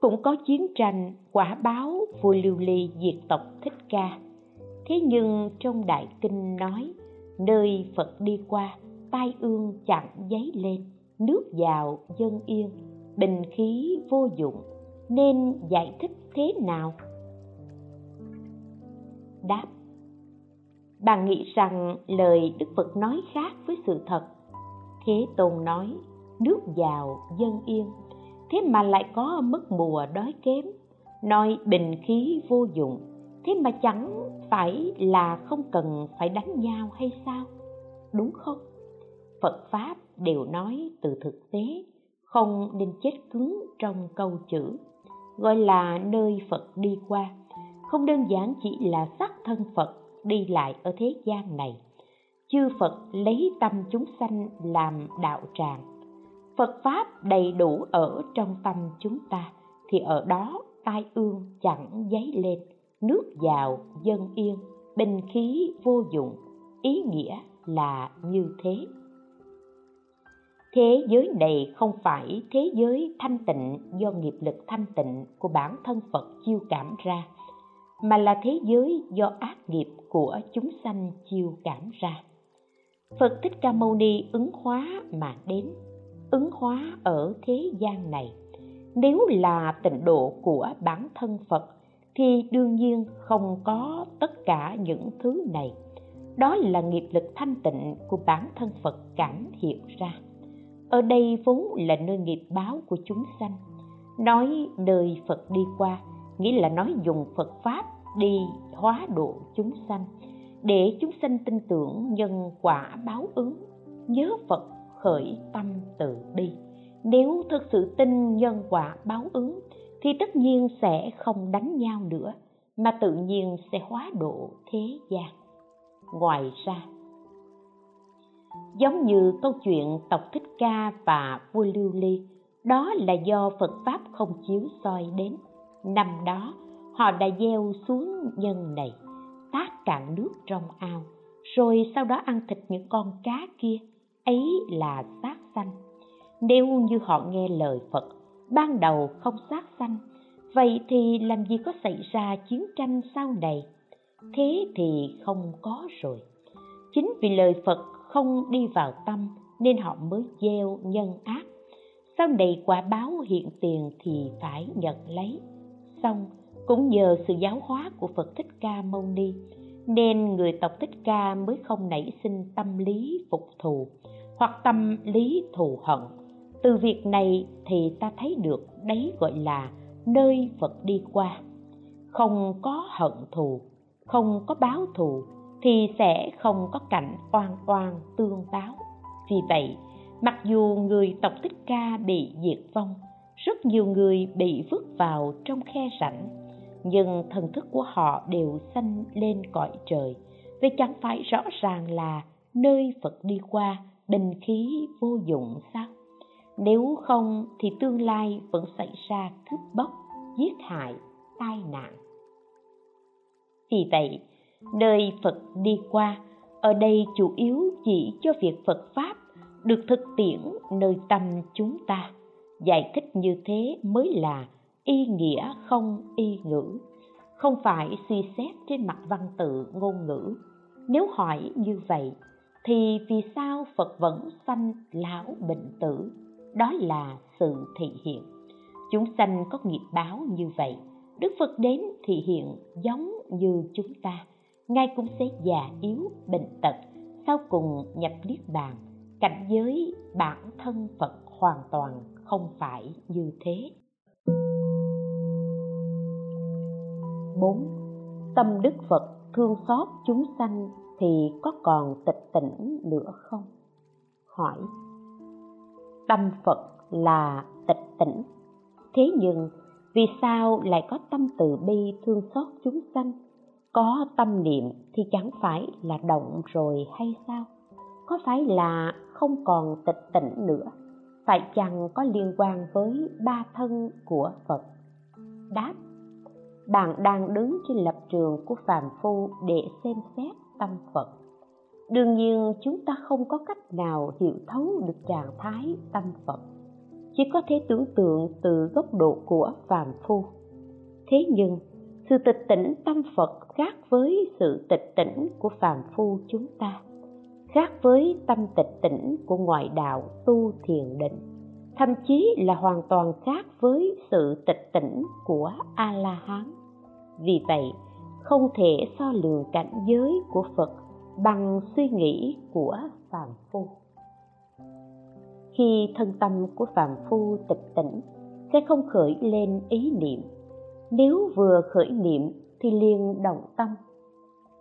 cũng có chiến tranh quả báo vua lưu ly diệt tộc thích ca. Thế nhưng trong đại kinh nói, nơi phật đi qua, tai ương chẳng giấy lên, nước giàu dân yên bình khí vô dụng, nên giải thích thế nào? Đáp, bạn nghĩ rằng lời đức phật nói khác với sự thật. Thế tôn nói, nước giàu dân yên, thế mà lại có mất mùa đói kém. Nói bình khí vô dụng, thế mà chẳng phải là không cần phải đánh nhau hay sao? Đúng không? Phật pháp đều nói từ thực tế không nên chết cứng trong câu chữ, gọi là nơi phật đi qua. Không đơn giản chỉ là xác thân phật đi lại ở thế gian này. Chư phật lấy tâm chúng sanh làm đạo tràng. Phật pháp đầy đủ ở trong tâm chúng ta, thì ở đó tai ương chẳng dấy lên, nước vào dân yên, bình khí vô dụng, ý nghĩa là như thế thế giới này không phải thế giới thanh tịnh do nghiệp lực thanh tịnh của bản thân phật chiêu cảm ra, mà là thế giới do ác nghiệp của chúng sanh chiêu cảm ra. Phật thích ca mâu ni ứng hóa mà đến, ứng hóa ở thế gian này. Nếu là tịnh độ của bản thân phật, thì đương nhiên không có tất cả những thứ này. Đó là nghiệp lực thanh tịnh của bản thân phật cảm hiện ra ở đây vốn là nơi nghiệp báo của chúng sanh. Nói nơi phật đi qua, nghĩa là nói dùng phật pháp đi hóa độ chúng sanh, để chúng sanh tin tưởng nhân quả báo ứng, nhớ phật khởi tâm từ bi. Nếu thực sự tin nhân quả báo ứng, thì tất nhiên sẽ không đánh nhau nữa, mà tự nhiên sẽ hóa độ thế gian. Ngoài ra giống như câu chuyện tộc thích ca và vua lưu ly, đó là do phật pháp không chiếu soi đến. Năm đó, họ đã gieo xuống nhân này tát cạn nước trong ao, rồi sau đó ăn thịt những con cá kia, ấy là sát sanh. Nếu như họ nghe lời phật, ban đầu không sát sanh, vậy thì làm gì có xảy ra chiến tranh sau này? Thế thì không có rồi. Chính vì lời phật không đi vào tâm nên họ mới gieo nhân ác. Sau này quả báo hiện tiền thì phải nhận lấy. Xong, cũng nhờ sự giáo hóa của phật thích ca mâu ni, nên người tộc thích ca mới không nảy sinh tâm lý phục thù hoặc tâm lý thù hận. Từ việc này thì ta thấy được đấy gọi là nơi phật đi qua. Không có hận thù, không có báo thù thì sẽ không có cảnh oan oan tương báo. Vì vậy, mặc dù người tộc thích ca bị diệt vong, rất nhiều người bị vứt vào trong khe rãnh, nhưng thần thức của họ đều sanh lên cõi trời, vì chẳng phải rõ ràng là nơi phật đi qua bình khí vô dụng sao? Nếu không thì tương lai vẫn xảy ra cướp bóc, giết hại, tai nạn. Vì vậy nơi phật đi qua, ở đây chủ yếu chỉ cho việc phật pháp được thực tiễn nơi tâm chúng ta. Giải thích như thế mới là y nghĩa không y ngữ. Không phải suy xét trên mặt văn tự, ngôn ngữ. Nếu hỏi như vậy, thì vì sao phật vẫn sanh lão bệnh tử? Đó là sự thị hiện. Chúng sanh có nghiệp báo như vậy, đức phật đến thị hiện giống như chúng ta ngài cũng sẽ già yếu, bệnh tật sau cùng nhập niết bàn, cảnh giới bản thân phật hoàn toàn không phải như thế 4. Tâm Đức Phật thương xót chúng sanh thì có còn tịch tỉnh nữa không? Hỏi Tâm Phật là tịch tỉnh Thế nhưng vì sao lại có tâm từ bi thương xót chúng sanh? Có tâm niệm thì chẳng phải là động rồi hay sao? Có phải là không còn tịch tỉnh nữa? Phải chăng có liên quan với ba thân của Phật? Đáp, bạn đang đứng trên lập trường của phàm phu để xem xét tâm phật đương nhiên, chúng ta không có cách nào hiểu thấu được trạng thái tâm phật chỉ có thể tưởng tượng từ góc độ của phàm phu thế nhưng sự tịch tỉnh tâm phật khác với sự tịch tỉnh của phàm phu chúng ta, khác với tâm tịch tỉnh của ngoại đạo tu thiền định, thậm chí là hoàn toàn khác với sự tịch tỉnh của a la hán vì vậy, không thể so lường cảnh giới của phật bằng suy nghĩ của phàm phu. Khi thân tâm của phàm phu tịch tỉnh, sẽ không khởi lên ý niệm nếu vừa khởi niệm thì liền động tâm.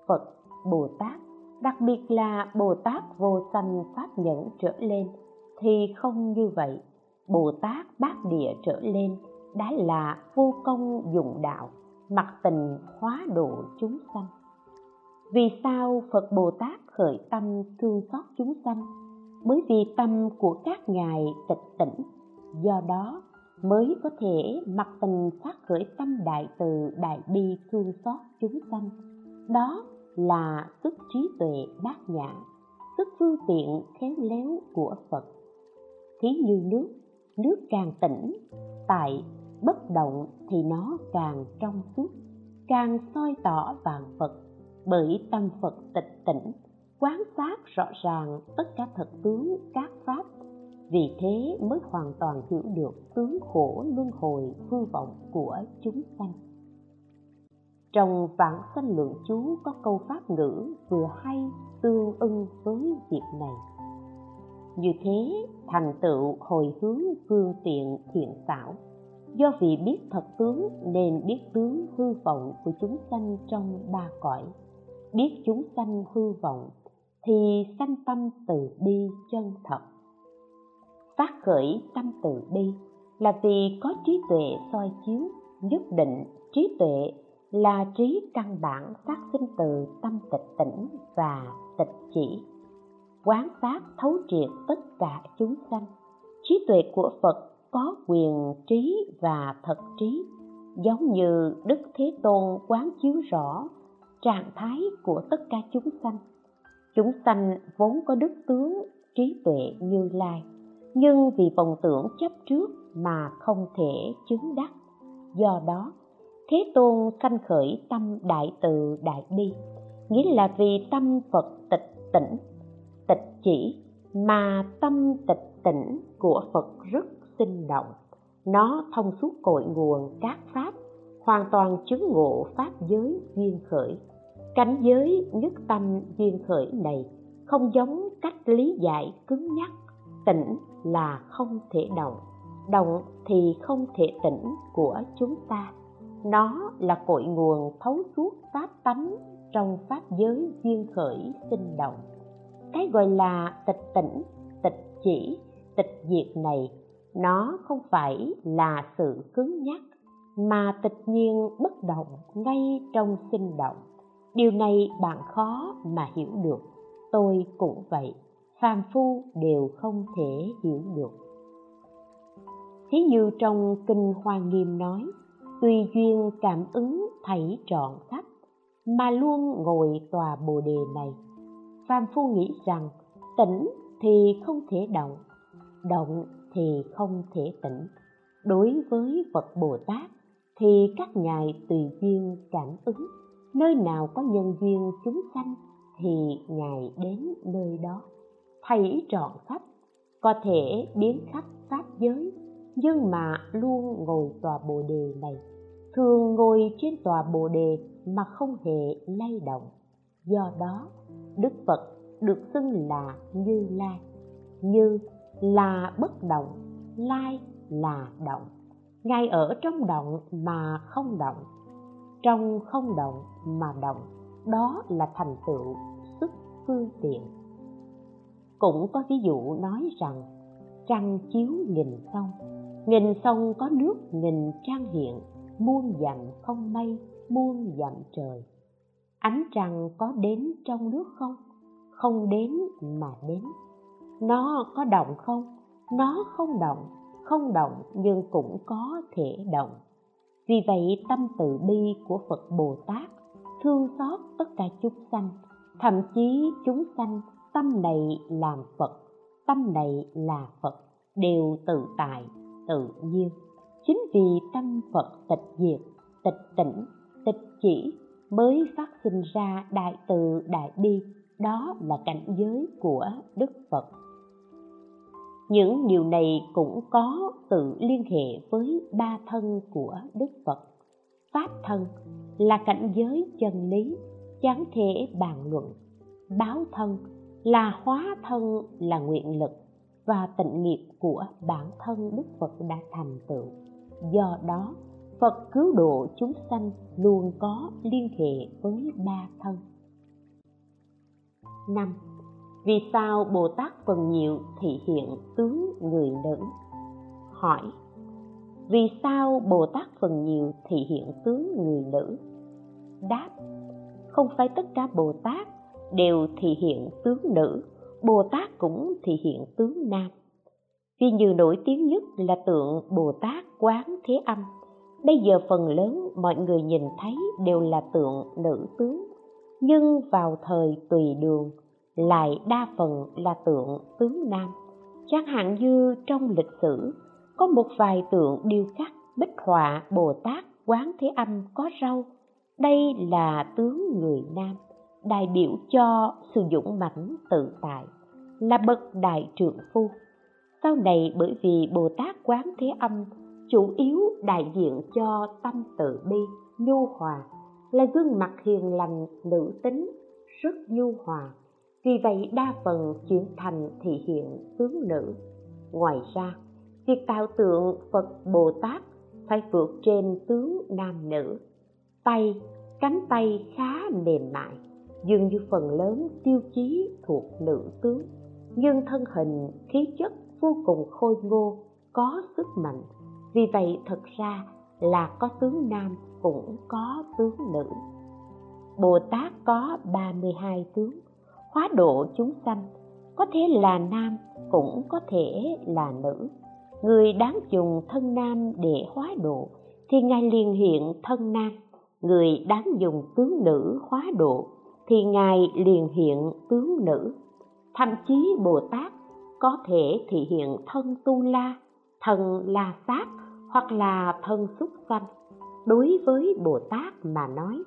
Phật, bồ tát, đặc biệt là bồ tát vô sanh pháp nhẫn trở lên thì không như vậy. Bồ tát bát địa trở lên đã là vô công dụng đạo, mặc tình hóa độ chúng sanh. Vì sao phật bồ tát khởi tâm thương xót chúng sanh? Bởi vì tâm của các ngài tịch tỉnh, do đó mới có thể mặc tình phát khởi tâm đại từ đại bi thương xót chúng sanh. Đó là sức trí tuệ bát nhã sức phương tiện khéo léo của phật. Thí như nước nước càng tỉnh tại bất động thì nó càng trong suốt, càng soi tỏ vạn phật. Bởi tâm phật tịch tỉnh quán sát rõ ràng tất cả thật tướng các pháp vì thế mới hoàn toàn hiểu được tướng khổ luân hồi hư vọng của chúng sanh. Trong vạn sanh lượng chú có câu pháp ngữ vừa hay tương ưng với việc này. Như thế, thành tựu hồi hướng phương tiện thiện xảo, do vì biết thật tướng nên biết tướng hư vọng của chúng sanh trong ba cõi. Biết chúng sanh hư vọng thì sanh tâm từ bi chân thật phát khởi tâm từ bi, là vì có trí tuệ soi chiếu, nhất định trí tuệ là trí căn bản phát sinh từ tâm tịch tỉnh và tịch chỉ. Quán sát, thấu triệt tất cả chúng sanh, trí tuệ của phật có quyền trí và thật trí, giống như đức thế tôn quán chiếu rõ trạng thái của tất cả chúng sanh. Chúng sanh vốn có đức tướng trí tuệ như lai nhưng vì vọng tưởng chấp trước mà không thể chứng đắc. Do đó, thế tôn sanh khởi tâm đại từ đại bi, nghĩa là vì tâm phật tịch tỉnh, tịch chỉ, mà tâm tịch tỉnh của phật rất sinh động. Nó thông suốt cội nguồn các pháp, hoàn toàn chứng ngộ pháp giới duyên khởi. Cảnh giới nhất tâm duyên khởi này không giống cách lý giải cứng nhắc tỉnh là không thể động động thì không thể tỉnh của chúng ta. Nó là cội nguồn thấu suốt pháp tánh trong pháp giới duyên khởi sinh động. Cái gọi là tịch tỉnh tịch chỉ, tịch diệt này, nó không phải là sự cứng nhắc, mà tịch nhiên bất động ngay trong sinh động. Điều này bạn khó mà hiểu được, tôi cũng vậy phàm phu đều không thể hiểu được. Thí như trong kinh hoa nghiêm nói, tùy duyên cảm ứng thảy trọn khắp, mà luôn ngồi tòa bồ đề này. Phàm phu nghĩ rằng, tỉnh thì không thể động động thì không thể tỉnh. Đối với phật bồ tát thì các ngài tùy duyên cảm ứng, nơi nào có nhân duyên chúng sanh thì ngài đến nơi đó thấy trọn khắp có thể biến khắp pháp giới, nhưng mà luôn ngồi tòa bồ đề này, thường ngồi trên tòa bồ đề mà không hề lay động. Do đó, đức phật được xưng là như lai. Như là bất động, lai là động. Ngài ở trong động mà không động. Trong không động mà động, đó là thành tựu, sức phương tiện cũng có ví dụ nói rằng, trăng chiếu nghìn sông. Nghìn sông có nước, nghìn trang hiện, muôn dặm không mây, muôn dặm trời. Ánh trăng có đến trong nước không? Không đến mà đến. Nó có động không? Nó không động không động nhưng cũng có thể động. Vì vậy tâm từ bi của phật bồ tát thương xót tất cả chúng sanh, thậm chí chúng sanh tâm này làm phật, tâm này là phật, đều tự tại, tự nhiên. Chính vì tâm phật tịch diệt, tịch tỉnh, tịch chỉ mới phát sinh ra đại từ đại bi, đó là cảnh giới của đức phật. Những điều này cũng có sự liên hệ với ba thân của đức phật. Pháp thân là cảnh giới chân lý, chán thể bàn luận. Báo thân là hóa thân, là nguyện lực và tịnh nghiệp của bản thân đức phật đã thành tựu. Do đó, phật cứu độ chúng sanh luôn có liên hệ với ba thân. Năm, vì sao bồ tát phần nhiều thị hiện tướng người nữ hỏi, vì sao bồ tát phần nhiều thị hiện tướng người nữ? Đáp, không phải tất cả bồ tát đều thị hiện tướng nữ, bồ tát cũng thị hiện tướng nam. Vì như nổi tiếng nhất là tượng bồ tát quán thế âm. Bây giờ phần lớn mọi người nhìn thấy đều là tượng nữ tướng, nhưng vào thời tùy đường lại đa phần là tượng tướng nam. Chẳng hạn như trong lịch sử, có một vài tượng điêu khắc bích họa bồ tát quán thế âm có râu. Đây là tướng người nam đại biểu cho sự dũng mãnh tự tại, là bậc đại trượng phu. Sau này bởi vì bồ tát quán thế âm chủ yếu đại diện cho tâm tự bi, nhu hòa, là gương mặt hiền lành, nữ tính, rất nhu hòa. Vì vậy đa phần chuyển thành thị hiện tướng nữ. Ngoài ra, việc tạo tượng phật bồ tát phải vượt trên tướng nam nữ. Tay, cánh tay khá mềm mại dường như phần lớn tiêu chí thuộc nữ tướng. Nhưng thân hình, khí chất vô cùng khôi ngô, có sức mạnh. Vì vậy, thật ra là có tướng nam cũng có tướng nữ. Bồ tát có 32 tướng. Hóa độ chúng sanh, có thể là nam, cũng có thể là nữ. Người đáng dùng thân nam để hóa độ, thì ngài liền hiện thân nam. Người đáng dùng tướng nữ hóa độ thì ngài liền hiện tướng nữ. Thậm chí bồ tát có thể thị hiện thân tu la thân la sát hoặc là thân xúc sanh. Đối với bồ tát mà nói,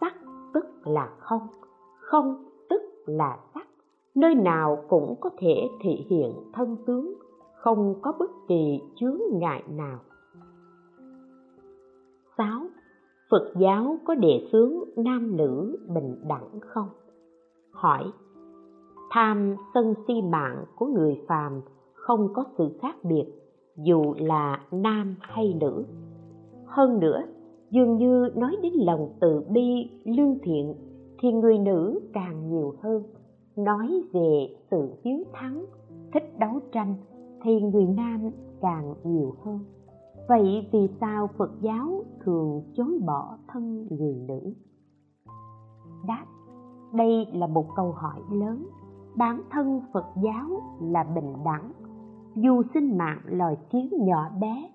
sắc tức là không không tức là sắc. Nơi nào cũng có thể thị hiện thân tướng, không có bất kỳ chướng ngại nào. 6. Phật giáo có đề xướng nam nữ bình đẳng không? Hỏi Tham sân si mạng của người phàm không có sự khác biệt dù là nam hay nữ. Hơn nữa, dường như nói đến lòng từ bi, lương thiện thì người nữ càng nhiều hơn. Nói về sự hiếu thắng, thích đấu tranh thì người nam càng nhiều hơn vậy vì sao phật giáo thường chối bỏ thân người nữ? Đáp, đây là một câu hỏi lớn. Bản thân phật giáo là bình đẳng. Dù sinh mạng loài kiến nhỏ bé,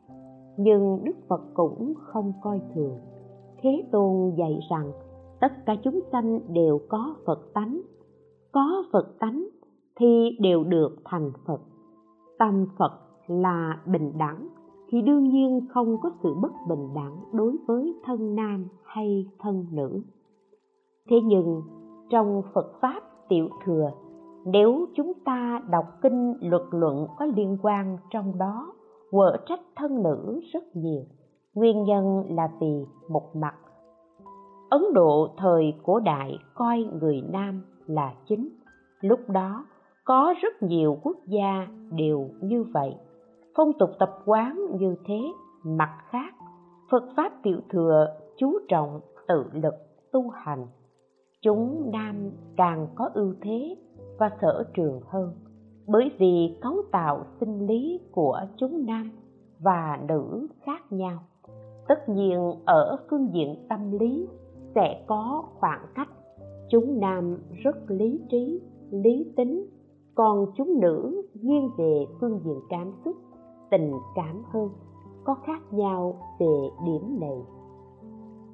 nhưng đức phật cũng không coi thường. Thế tôn dạy rằng, tất cả chúng sanh đều có phật tánh. Có phật tánh thì đều được thành phật. Tâm phật là bình đẳng thì đương nhiên không có sự bất bình đẳng đối với thân nam hay thân nữ. Thế nhưng, trong phật pháp tiểu thừa, nếu chúng ta đọc kinh luật luận có liên quan trong đó, quở trách thân nữ rất nhiều. Nguyên nhân là vì một mặt, ấn độ thời cổ đại coi người nam là chính. Lúc đó, có rất nhiều quốc gia đều như vậy phong tục tập quán như thế, mặt khác, phật pháp tiểu thừa chú trọng tự lực tu hành. Chúng nam càng có ưu thế và sở trường hơn, bởi vì cấu tạo sinh lý của chúng nam và nữ khác nhau. Tất nhiên, ở phương diện tâm lý sẽ có khoảng cách. Chúng nam rất lý trí, lý tính, còn chúng nữ nghiêng về phương diện cảm xúc tình cảm hơn, có khác nhau về điểm này.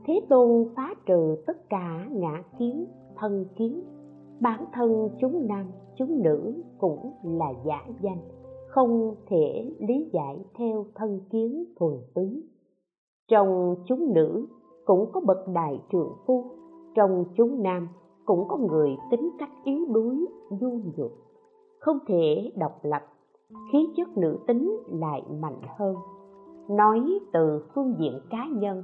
Thế tôn phá trừ tất cả ngã kiến, thân kiến. Bản thân chúng nam, chúng nữ cũng là giả danh, không thể lý giải theo thân kiến thuần túy. Trong chúng nữ cũng có bậc đại trượng phu, trong chúng nam cũng có người tính cách yếu đuối, nhu nhược, không thể độc lập khí chất nữ tính lại mạnh hơn. Nói từ phương diện cá nhân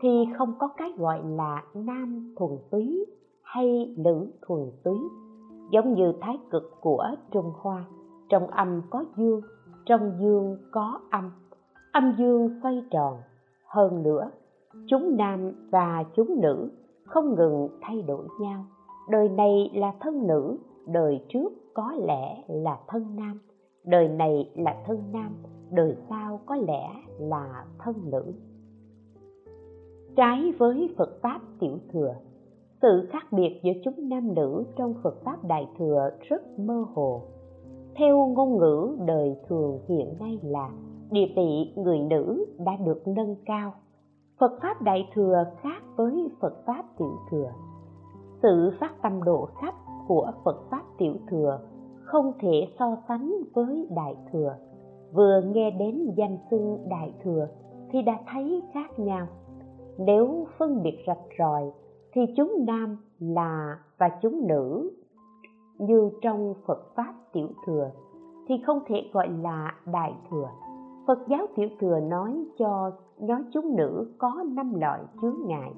thì không có cái gọi là nam thuần túy hay nữ thuần túy. Giống như thái cực của trung hoa, trong âm có dương, trong dương có âm. Âm dương xoay tròn, hơn nữa, chúng nam và chúng nữ không ngừng thay đổi nhau. Đời này là thân nữ, đời trước có lẽ là thân nam đời này là thân nam, đời sau có lẽ là thân nữ. Trái với phật pháp tiểu thừa, sự khác biệt giữa chúng nam nữ trong phật pháp đại thừa rất mơ hồ. Theo ngôn ngữ đời thường hiện nay là địa vị người nữ đã được nâng cao. Phật pháp đại thừa khác với phật pháp tiểu thừa. Sự phát tâm độ khắp của phật pháp tiểu thừa không thể so sánh với đại thừa. Vừa nghe đến danh xưng đại thừa thì đã thấy khác nhau. Nếu phân biệt rạch ròi thì chúng nam là và chúng nữ. Như trong phật pháp tiểu thừa thì không thể gọi là đại thừa. Phật giáo tiểu thừa nói cho, nói chúng nữ có năm loại chướng ngại.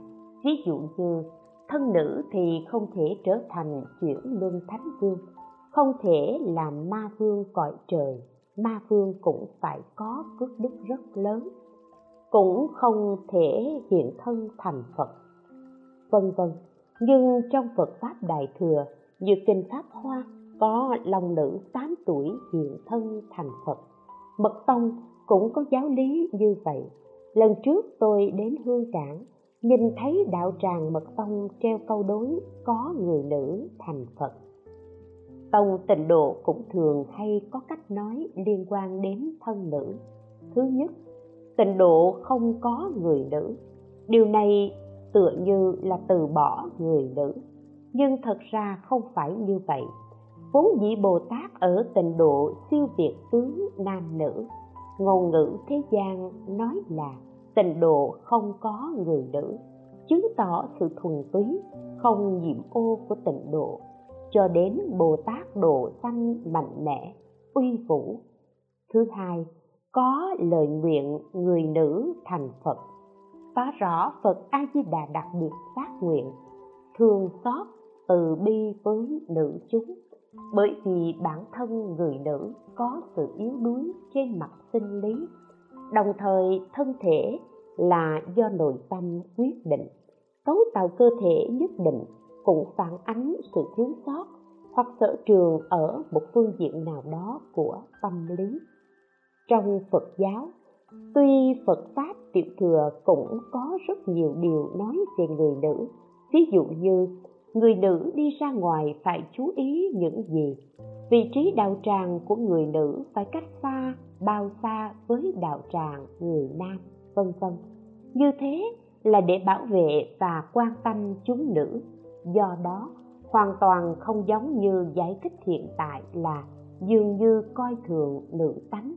Ví dụ như thân nữ thì không thể trở thành chuyển luân thánh vương không thể làm ma vương cõi trời, ma vương cũng phải có phước đức rất lớn, cũng không thể hiện thân thành phật. Vân vân. Nhưng trong phật pháp đại thừa, như kinh pháp hoa, có long nữ 8 tuổi hiện thân thành phật. Mật tông cũng có giáo lý như vậy. Lần trước tôi đến hương cảng, nhìn thấy đạo tràng mật tông treo câu đối có người nữ thành phật tông tịnh độ cũng thường hay có cách nói liên quan đến thân nữ. Thứ nhất, tịnh độ không có người nữ. Điều này tựa như là từ bỏ người nữ. Nhưng thật ra không phải như vậy. Vốn dĩ bồ tát ở tịnh độ siêu việt tướng nam nữ. Ngôn ngữ thế gian nói là tịnh độ không có người nữ, chứng tỏ sự thuần túy, không nhiễm ô của tịnh độ cho đến bồ tát độ sanh mạnh mẽ, uy vũ. Thứ hai, có lời nguyện người nữ thành phật. Tỏ rõ phật a di đà đặc biệt phát nguyện thương xót từ bi với nữ chúng. Bởi vì bản thân người nữ có sự yếu đuối trên mặt sinh lý, đồng thời thân thể là do nội tâm quyết định, cấu tạo cơ thể nhất định cũng phản ánh sự thiếu sót hoặc sở trường ở một phương diện nào đó của tâm lý. Trong phật giáo, tuy phật pháp tiểu thừa cũng có rất nhiều điều nói về người nữ. Ví dụ như, người nữ đi ra ngoài phải chú ý những gì? Vị trí đạo tràng của người nữ phải cách xa, bao xa với đạo tràng người nam, vân vân. Như thế là để bảo vệ và quan tâm chúng nữ do đó, hoàn toàn không giống như giải thích hiện tại là dường như coi thường nữ tánh.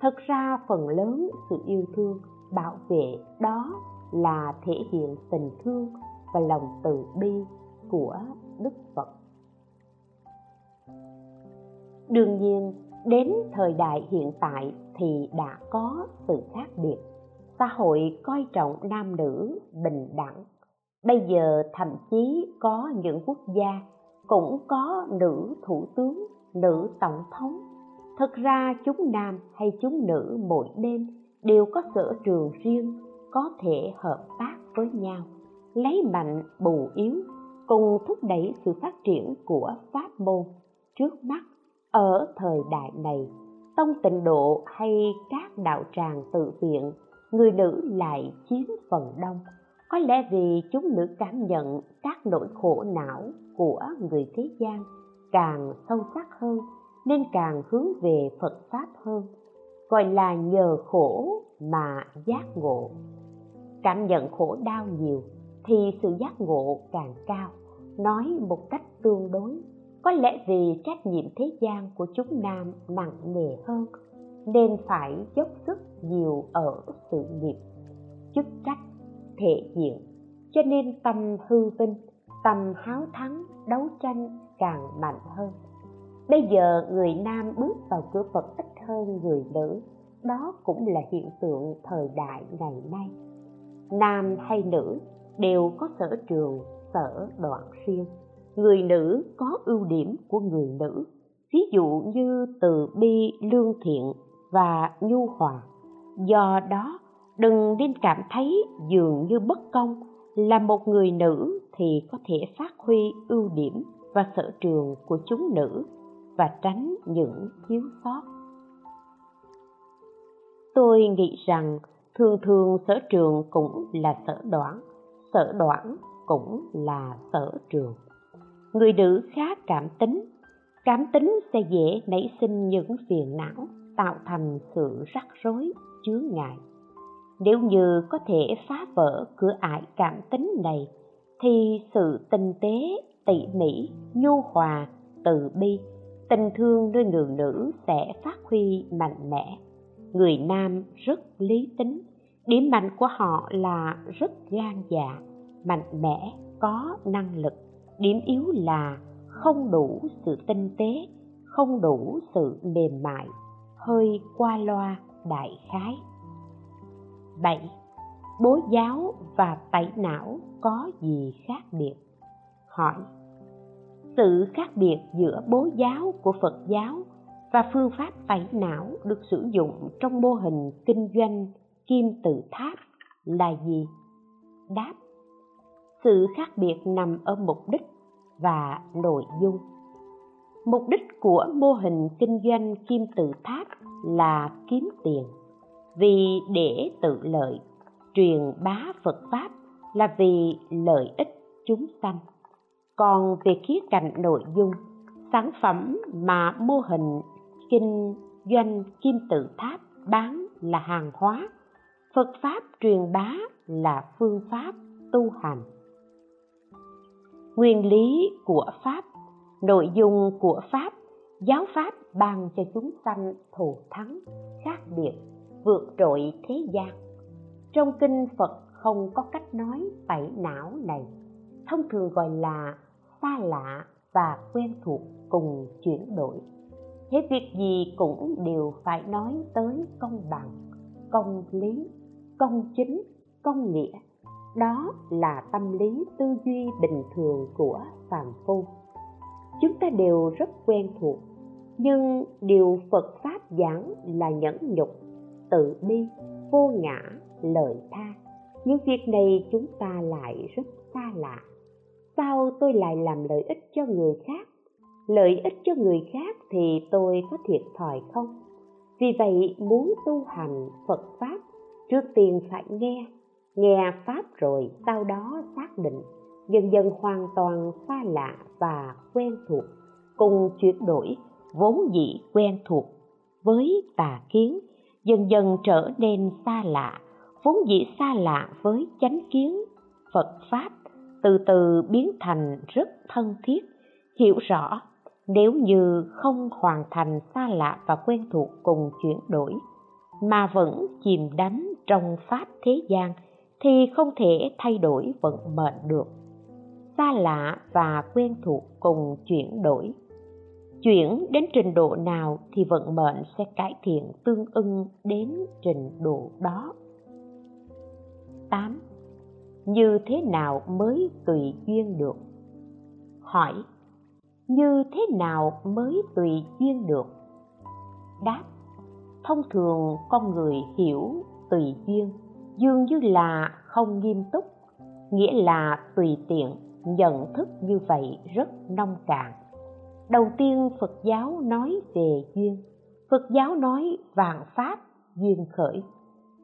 Thật ra phần lớn sự yêu thương, bảo vệ đó là thể hiện tình thương và lòng từ bi của đức phật. Đương nhiên, đến thời đại hiện tại thì đã có sự khác biệt. Xã hội coi trọng nam nữ bình đẳng bây giờ thậm chí có những quốc gia cũng có nữ thủ tướng, nữ tổng thống. Thực ra chúng nam hay chúng nữ mỗi bên đều có sở trường riêng, có thể hợp tác với nhau, lấy mạnh bù yếu, cùng thúc đẩy sự phát triển của pháp môn. Trước mắt, ở thời đại này, tông tịnh độ hay các đạo tràng tự viện, người nữ lại chiếm phần đông có lẽ vì chúng nữ cảm nhận các nỗi khổ não của người thế gian càng sâu sắc hơn, nên càng hướng về phật pháp hơn, gọi là nhờ khổ mà giác ngộ. Cảm nhận khổ đau nhiều thì sự giác ngộ càng cao, nói một cách tương đối. Có lẽ vì trách nhiệm thế gian của chúng nam nặng nề hơn, nên phải dốc sức nhiều ở sự nghiệp chức trách thể diện cho nên tâm hư vinh, tâm háo thắng, đấu tranh càng mạnh hơn. Bây giờ người nam bước vào cửa phật ít hơn người nữ, đó cũng là hiện tượng thời đại ngày nay. Nam hay nữ đều có sở trường, sở đoạn riêng. Người nữ có ưu điểm của người nữ. Ví dụ như từ bi, lương thiện và nhu hòa. Do đó đừng nên cảm thấy dường như bất công. Là một người nữ thì có thể phát huy ưu điểm và sở trường của chúng nữ và tránh những thiếu sót. Tôi nghĩ rằng thường thường sở trường cũng là sở đoản sở đoản cũng là sở trường. Người nữ khá cảm tính cảm tính sẽ dễ nảy sinh những phiền não, tạo thành sự rắc rối chướng ngại nếu như có thể phá vỡ cửa ải cảm tính này, thì sự tinh tế, tỉ mỉ, nhu hòa từ bi, tình thương nơi người nữ sẽ phát huy mạnh mẽ. Người nam rất lý tính, điểm mạnh của họ là rất gan dạ mạnh mẽ, có năng lực. Điểm yếu là không đủ sự tinh tế, không đủ sự mềm mại, hơi qua loa đại khái. 7. Bố giáo và tẩy não có gì khác biệt? Hỏi Sự khác biệt giữa bố giáo của Phật giáo và phương pháp tẩy não được sử dụng trong mô hình kinh doanh kim tự tháp là gì? Đáp Sự khác biệt nằm ở mục đích và nội dung. Mục đích của mô hình kinh doanh kim tự tháp là kiếm tiền vì để tự lợi. Truyền bá phật pháp là vì lợi ích chúng sanh. Còn về khía cạnh nội dung, sản phẩm mà mô hình kinh doanh kim tự tháp bán là hàng hóa, phật pháp truyền bá là phương pháp tu hành. Nguyên lý của pháp, nội dung của pháp, giáo pháp ban cho chúng sanh thù thắng khác biệt vượt trội thế gian. Trong kinh phật không có cách nói tẩy não này. Thông thường gọi là xa lạ và quen thuộc cùng chuyển đổi. Thế việc gì cũng đều phải nói tới công bằng, công lý, công chính, công nghĩa. Đó là tâm lý tư duy bình thường của phàm phu. Chúng ta đều rất quen thuộc, nhưng điều phật pháp giảng là nhẫn nhục tự bi, vô ngã, lợi tha. Những việc này chúng ta lại rất xa lạ. Sao tôi lại làm lợi ích cho người khác? Lợi ích cho người khác thì tôi có thiệt thòi không? Vì vậy muốn tu hành phật pháp, trước tiên phải nghe. Nghe pháp rồi sau đó xác định. Dần dần hoàn toàn xa lạ và quen thuộc. Cùng chuyển đổi vốn dĩ quen thuộc với tà kiến dần dần trở nên xa lạ, vốn dĩ xa lạ với chánh kiến. Phật pháp từ từ biến thành rất thân thiết, hiểu rõ nếu như không hoàn thành xa lạ và quen thuộc cùng chuyển đổi, mà vẫn chìm đắm trong pháp thế gian thì không thể thay đổi vận mệnh được. Xa lạ và quen thuộc cùng chuyển đổi chuyển đến trình độ nào thì vận mệnh sẽ cải thiện tương ưng đến trình độ đó 8. Như thế nào mới tùy duyên được? Hỏi, Như thế nào mới tùy duyên được? Đáp, Thông thường con người hiểu tùy duyên, dường như là không nghiêm túc, nghĩa là tùy tiện, nhận thức như vậy rất nông cạn đầu tiên phật giáo nói về duyên. Phật giáo nói vạn pháp duyên khởi.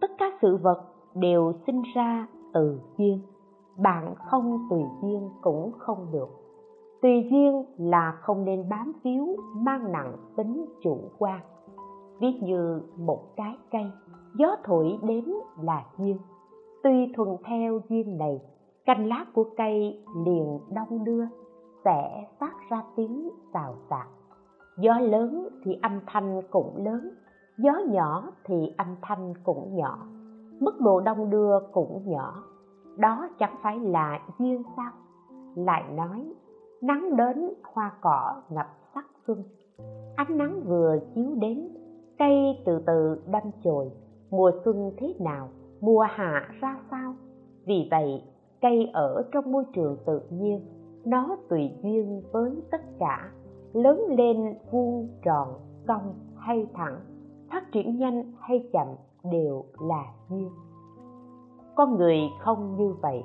Tất cả sự vật đều sinh ra từ duyên. Bạn không tùy duyên cũng không được. Tùy duyên là không nên bám víu, mang nặng tính chủ quan. Ví như một trái cây, gió thổi đến là duyên. Tuy thuần theo duyên này, cành lá của cây liền đông đưa sẽ phát ra tiếng xào xạc. Gió lớn thì âm thanh cũng lớn, gió nhỏ thì âm thanh cũng nhỏ, mức độ đông đưa cũng nhỏ. Đó chẳng phải là duyên sao? Lại nói, nắng đến hoa cỏ ngập sắc xuân. Ánh nắng vừa chiếu đến, cây từ từ đâm chồi. Mùa xuân thế nào, mùa hạ ra sao? Vì vậy, cây ở trong môi trường tự nhiên nó tùy duyên với tất cả. Lớn lên vuông tròn, cong hay thẳng, phát triển nhanh hay chậm đều là duyên. Con người không như vậy.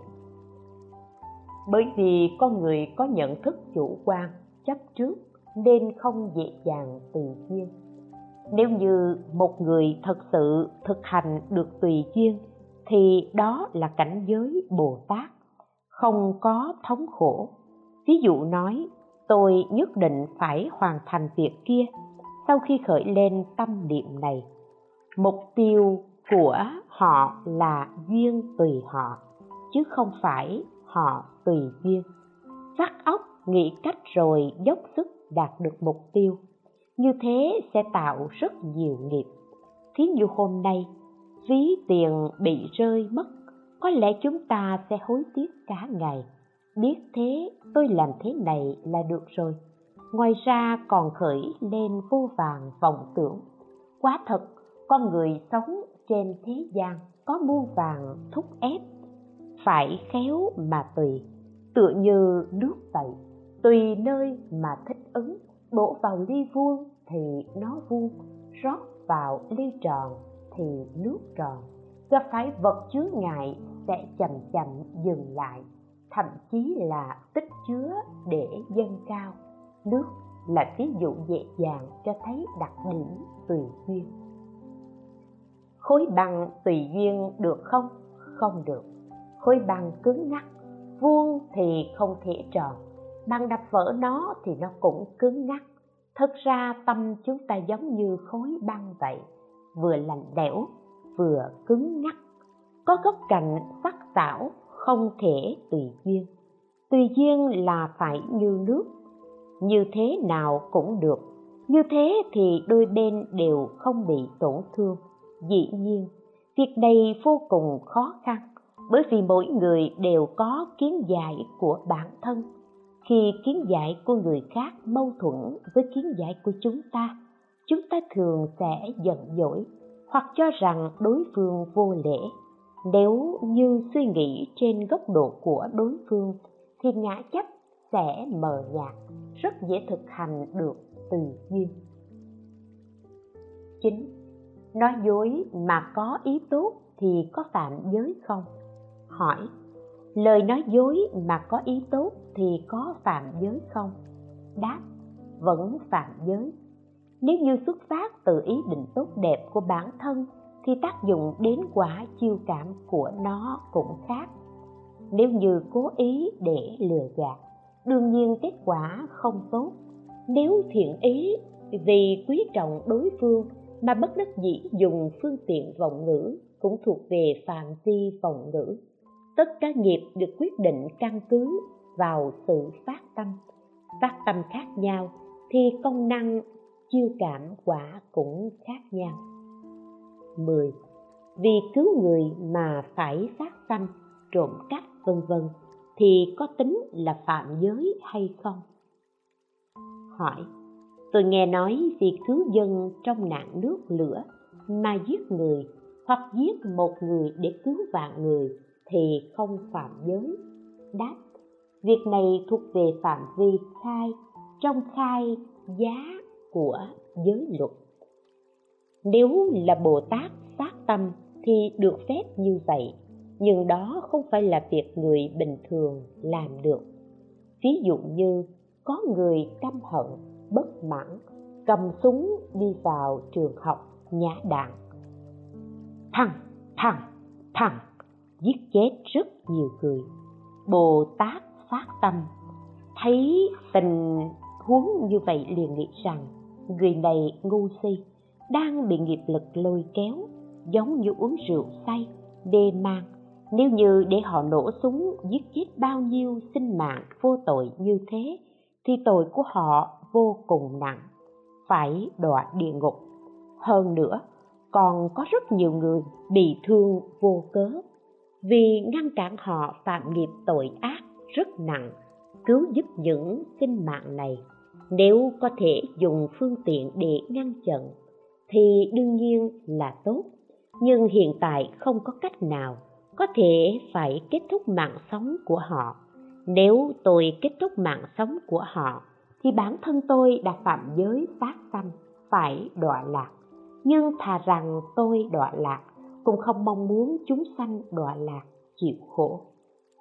Bởi vì con người có nhận thức chủ quan, chấp trước, nên không dễ dàng tùy duyên. Nếu như một người thật sự thực hành được tùy duyên, thì đó là cảnh giới bồ tát. Không có thống khổ ví dụ nói, tôi nhất định phải hoàn thành việc kia sau khi khởi lên tâm niệm này. Mục tiêu của họ là duyên tùy họ, chứ không phải họ tùy duyên. Vắt óc nghĩ cách rồi dốc sức đạt được mục tiêu. Như thế sẽ tạo rất nhiều nghiệp. Thí dụ hôm nay, ví tiền bị rơi mất, có lẽ chúng ta sẽ hối tiếc cả ngày biết thế, tôi làm thế này là được rồi. Ngoài ra còn khởi lên vô vàng vọng tưởng. Quá thật, con người sống trên thế gian có muôn vàng thúc ép. Phải khéo mà tùy, tựa như nước vậy. Tùy nơi mà thích ứng đổ vào ly vuông thì nó vuông, rót vào ly tròn thì nước tròn. Gặp phải vật chứa ngại sẽ chậm chậm dừng lại thậm chí là tích chứa để dâng cao. Nước là ví dụ dễ dàng cho thấy đặc điểm tùy duyên. Khối băng tùy duyên được không? Không được. Khối băng cứng ngắc, vuông thì không thể tròn. Bằng đập vỡ nó thì nó cũng cứng ngắc. Thật ra tâm chúng ta giống như khối băng vậy, vừa lạnh lẽo, vừa cứng ngắc. Có gốc cạnh sắc sảo không thể tùy duyên. Tùy duyên là phải như nước. Như thế nào cũng được. Như thế thì đôi bên đều không bị tổn thương. Dĩ nhiên, việc này vô cùng khó khăn, bởi vì mỗi người đều có kiến giải của bản thân. Khi kiến giải của người khác mâu thuẫn với kiến giải của chúng ta chúng ta thường sẽ giận dỗi hoặc cho rằng đối phương vô lễ nếu như suy nghĩ trên góc độ của đối phương thì ngã chấp sẽ mờ nhạt rất dễ thực hành được từ duyên chính Nói dối mà có ý tốt thì có phạm giới không? Hỏi, lời nói dối mà có ý tốt thì có phạm giới không? Đáp, vẫn phạm giới. Nếu như xuất phát từ ý định tốt đẹp của bản thân thì tác dụng đến quả chiêu cảm của nó cũng khác. Nếu như cố ý để lừa gạt, đương nhiên kết quả không tốt. Nếu thiện ý vì quý trọng đối phương mà bất đắc dĩ dùng phương tiện vọng ngữ cũng thuộc về phạm vi vọng ngữ tất cả nghiệp được quyết định căn cứ vào sự phát tâm phát tâm khác nhau thì công năng chiêu cảm quả cũng khác nhau 10. Vì cứu người mà phải sát sanh, trộm cắp vân vân thì có tính là phạm giới hay không? Hỏi, tôi nghe nói việc cứu dân trong nạn nước lửa mà giết người hoặc giết một người để cứu vạn người thì không phạm giới đáp việc này thuộc về phạm vi khai trong khai giá của giới luật nếu là bồ tát phát tâm thì được phép như vậy, nhưng đó không phải là việc người bình thường làm được. Ví dụ như, có người căm hận, bất mãn, cầm súng đi vào trường học nhã đạn. Thằng thằng thằng, giết chết rất nhiều người. Bồ tát phát tâm, thấy tình huống như vậy liền nghĩ rằng, người này ngu si đang bị nghiệp lực lôi kéo, giống như uống rượu say, đê man. nếu như để họ nổ súng, giết chết bao nhiêu sinh mạng vô tội như thế, thì tội của họ vô cùng nặng. Phải đọa địa ngục. Hơn nữa, còn có rất nhiều người bị thương vô cớ. Vì ngăn cản họ phạm nghiệp tội ác rất nặng, cứu giúp những sinh mạng này. Nếu có thể dùng phương tiện để ngăn chặn thì đương nhiên là tốt. Nhưng hiện tại không có cách nào có thể phải kết thúc mạng sống của họ. Nếu tôi kết thúc mạng sống của họ, thì bản thân tôi đã phạm giới phát tâm, phải đọa lạc. Nhưng thà rằng tôi đọa lạc, cũng không mong muốn chúng sanh đọa lạc, chịu khổ.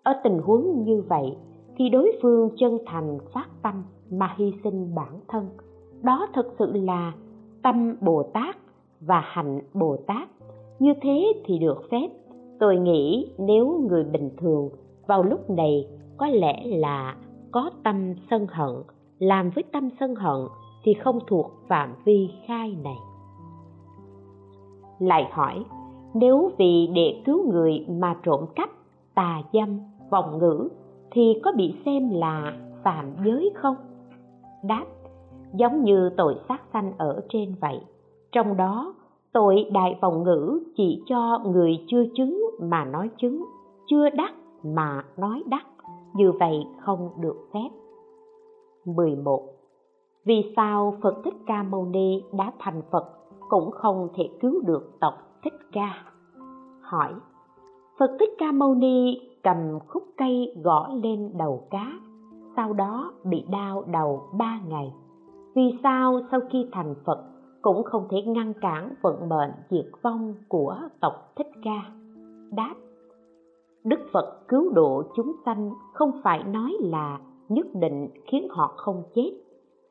Ở tình huống như vậy, thì đối phương chân thành phát tâm mà hy sinh bản thân, đó thực sự là tâm bồ tát và hạnh bồ tát. Như thế thì được phép. Tôi nghĩ nếu người bình thường vào lúc này có lẽ là có tâm sân hận, làm với tâm sân hận thì không thuộc phạm vi khai này. Lại hỏi, nếu vì để cứu người mà trộm cắp, tà dâm, vọng ngữ thì có bị xem là phạm giới không? Đáp giống như tội sát sanh ở trên vậy trong đó tội đại vọng ngữ chỉ cho người chưa chứng mà nói chứng chưa đắc mà nói đắc như vậy không được phép 11. Vì sao Phật Thích Ca Mâu Ni đã thành Phật cũng không thể cứu được tộc Thích Ca? Hỏi, Phật Thích Ca Mâu Ni cầm khúc cây gõ lên đầu cá, sau đó bị đau đầu ba ngày. Vì sao sau khi thành Phật cũng không thể ngăn cản vận mệnh diệt vong của tộc Thích Ca? Đáp, Đức Phật cứu độ chúng sanh không phải nói là nhất định khiến họ không chết.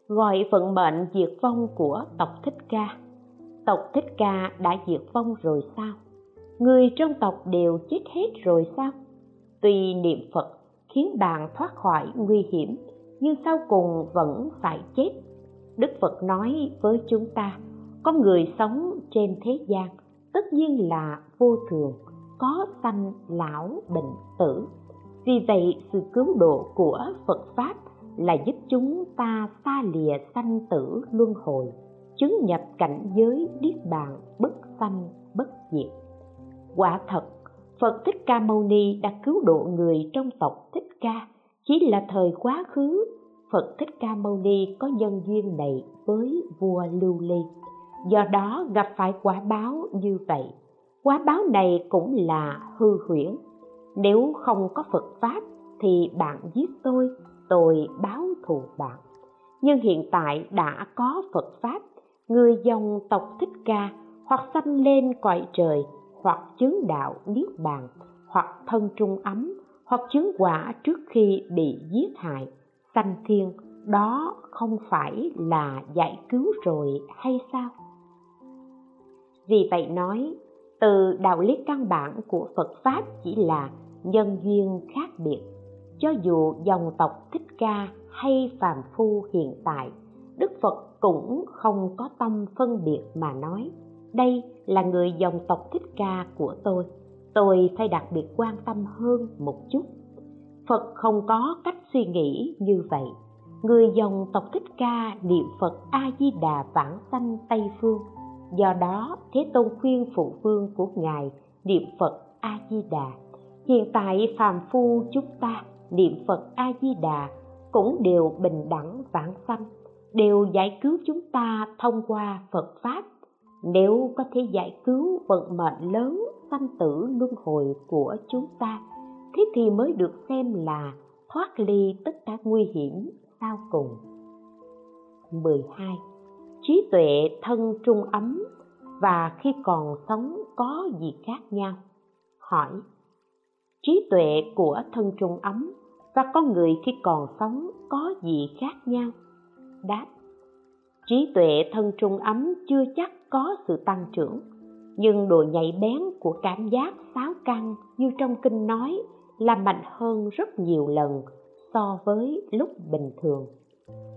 Gọi vận mệnh diệt vong của tộc Thích Ca. Tộc Thích Ca đã diệt vong rồi sao? Người trong tộc đều chết hết rồi sao? Tuy niệm Phật khiến bạn thoát khỏi nguy hiểm, nhưng sau cùng vẫn phải chết. Đức Phật nói với chúng ta, có người sống trên thế gian tất nhiên là vô thường, có sanh lão bệnh tử. Vì vậy sự cứu độ của phật pháp là giúp chúng ta xa lìa sanh tử luân hồi chứng nhập cảnh giới niết bàn bất sanh bất diệt. Quả thật phật thích ca mâu ni đã cứu độ người trong tộc thích ca chỉ là thời quá khứ phật thích ca mâu ni có nhân duyên này với vua lưu ly. Do đó gặp phải quả báo như vậy. Quả báo này cũng là hư huyễn. Nếu không có phật pháp thì bạn giết tôi tôi báo thù bạn. Nhưng hiện tại đã có phật pháp, người dòng tộc thích ca hoặc sanh lên cõi trời, hoặc chứng đạo niết bàn, hoặc thân trung ấm, hoặc chứng quả trước khi bị giết hại sanh thiên đó không phải là giải cứu rồi hay sao? Vì vậy nói, từ đạo lý căn bản của phật pháp chỉ là nhân duyên khác biệt. Cho dù dòng tộc thích ca hay phàm phu hiện tại, đức phật cũng không có tâm phân biệt mà nói, đây là người dòng tộc thích ca của tôi. Tôi phải đặc biệt quan tâm hơn một chút phật không có cách suy nghĩ như vậy. Người dòng tộc thích ca niệm phật a di đà vãng sanh tây phương. Do đó, thế tôn khuyên phụ vương của ngài niệm phật a di đà hiện tại phàm phu chúng ta niệm phật a di đà cũng đều bình đẳng vãng sanh, đều giải cứu chúng ta thông qua phật pháp. Nếu có thể giải cứu vận mệnh lớn sanh tử luân hồi của chúng ta thế thì mới được xem là thoát ly tất cả nguy hiểm sau cùng 12. Trí tuệ thân trung ấm và khi còn sống có gì khác nhau? Hỏi trí tuệ của thân trung ấm và con người khi còn sống có gì khác nhau đáp trí tuệ thân trung ấm chưa chắc có sự tăng trưởng, nhưng độ nhạy bén của cảm giác sáu căn như trong kinh nói là mạnh hơn rất nhiều lần so với lúc bình thường.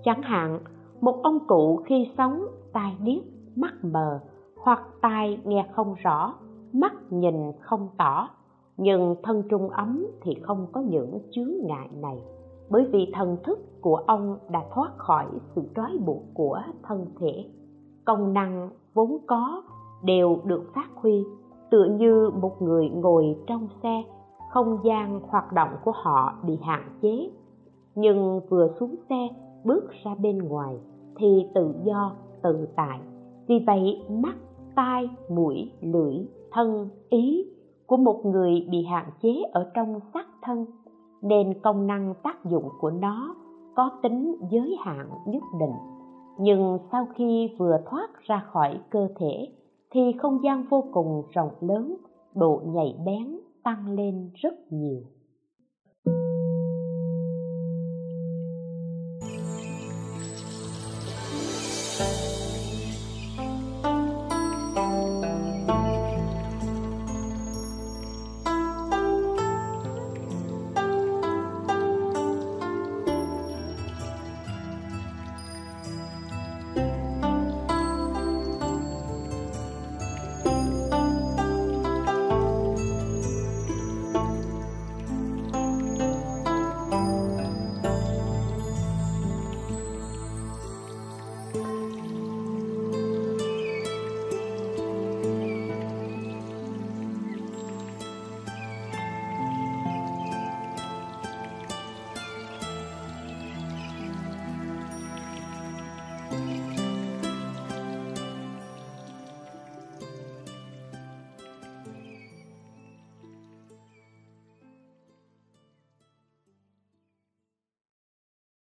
Chẳng hạn, một ông cụ khi sống tai điếc, mắt mờ hoặc tai nghe không rõ, mắt nhìn không tỏ, nhưng thân trung ấm thì không có những chướng ngại này. Bởi vì thần thức của ông đã thoát khỏi sự trói buộc của thân thể. Công năng vốn có đều được phát huy, tựa như một người ngồi trong xe không gian hoạt động của họ bị hạn chế. Nhưng vừa xuống xe, bước ra bên ngoài thì tự do, tự tại. Vì vậy, mắt, tai, mũi, lưỡi, thân, ý của một người bị hạn chế ở trong xác thân nên công năng tác dụng của nó có tính giới hạn nhất định. Nhưng sau khi vừa thoát ra khỏi cơ thể thì không gian vô cùng rộng lớn, độ nhạy bén tăng lên rất nhiều.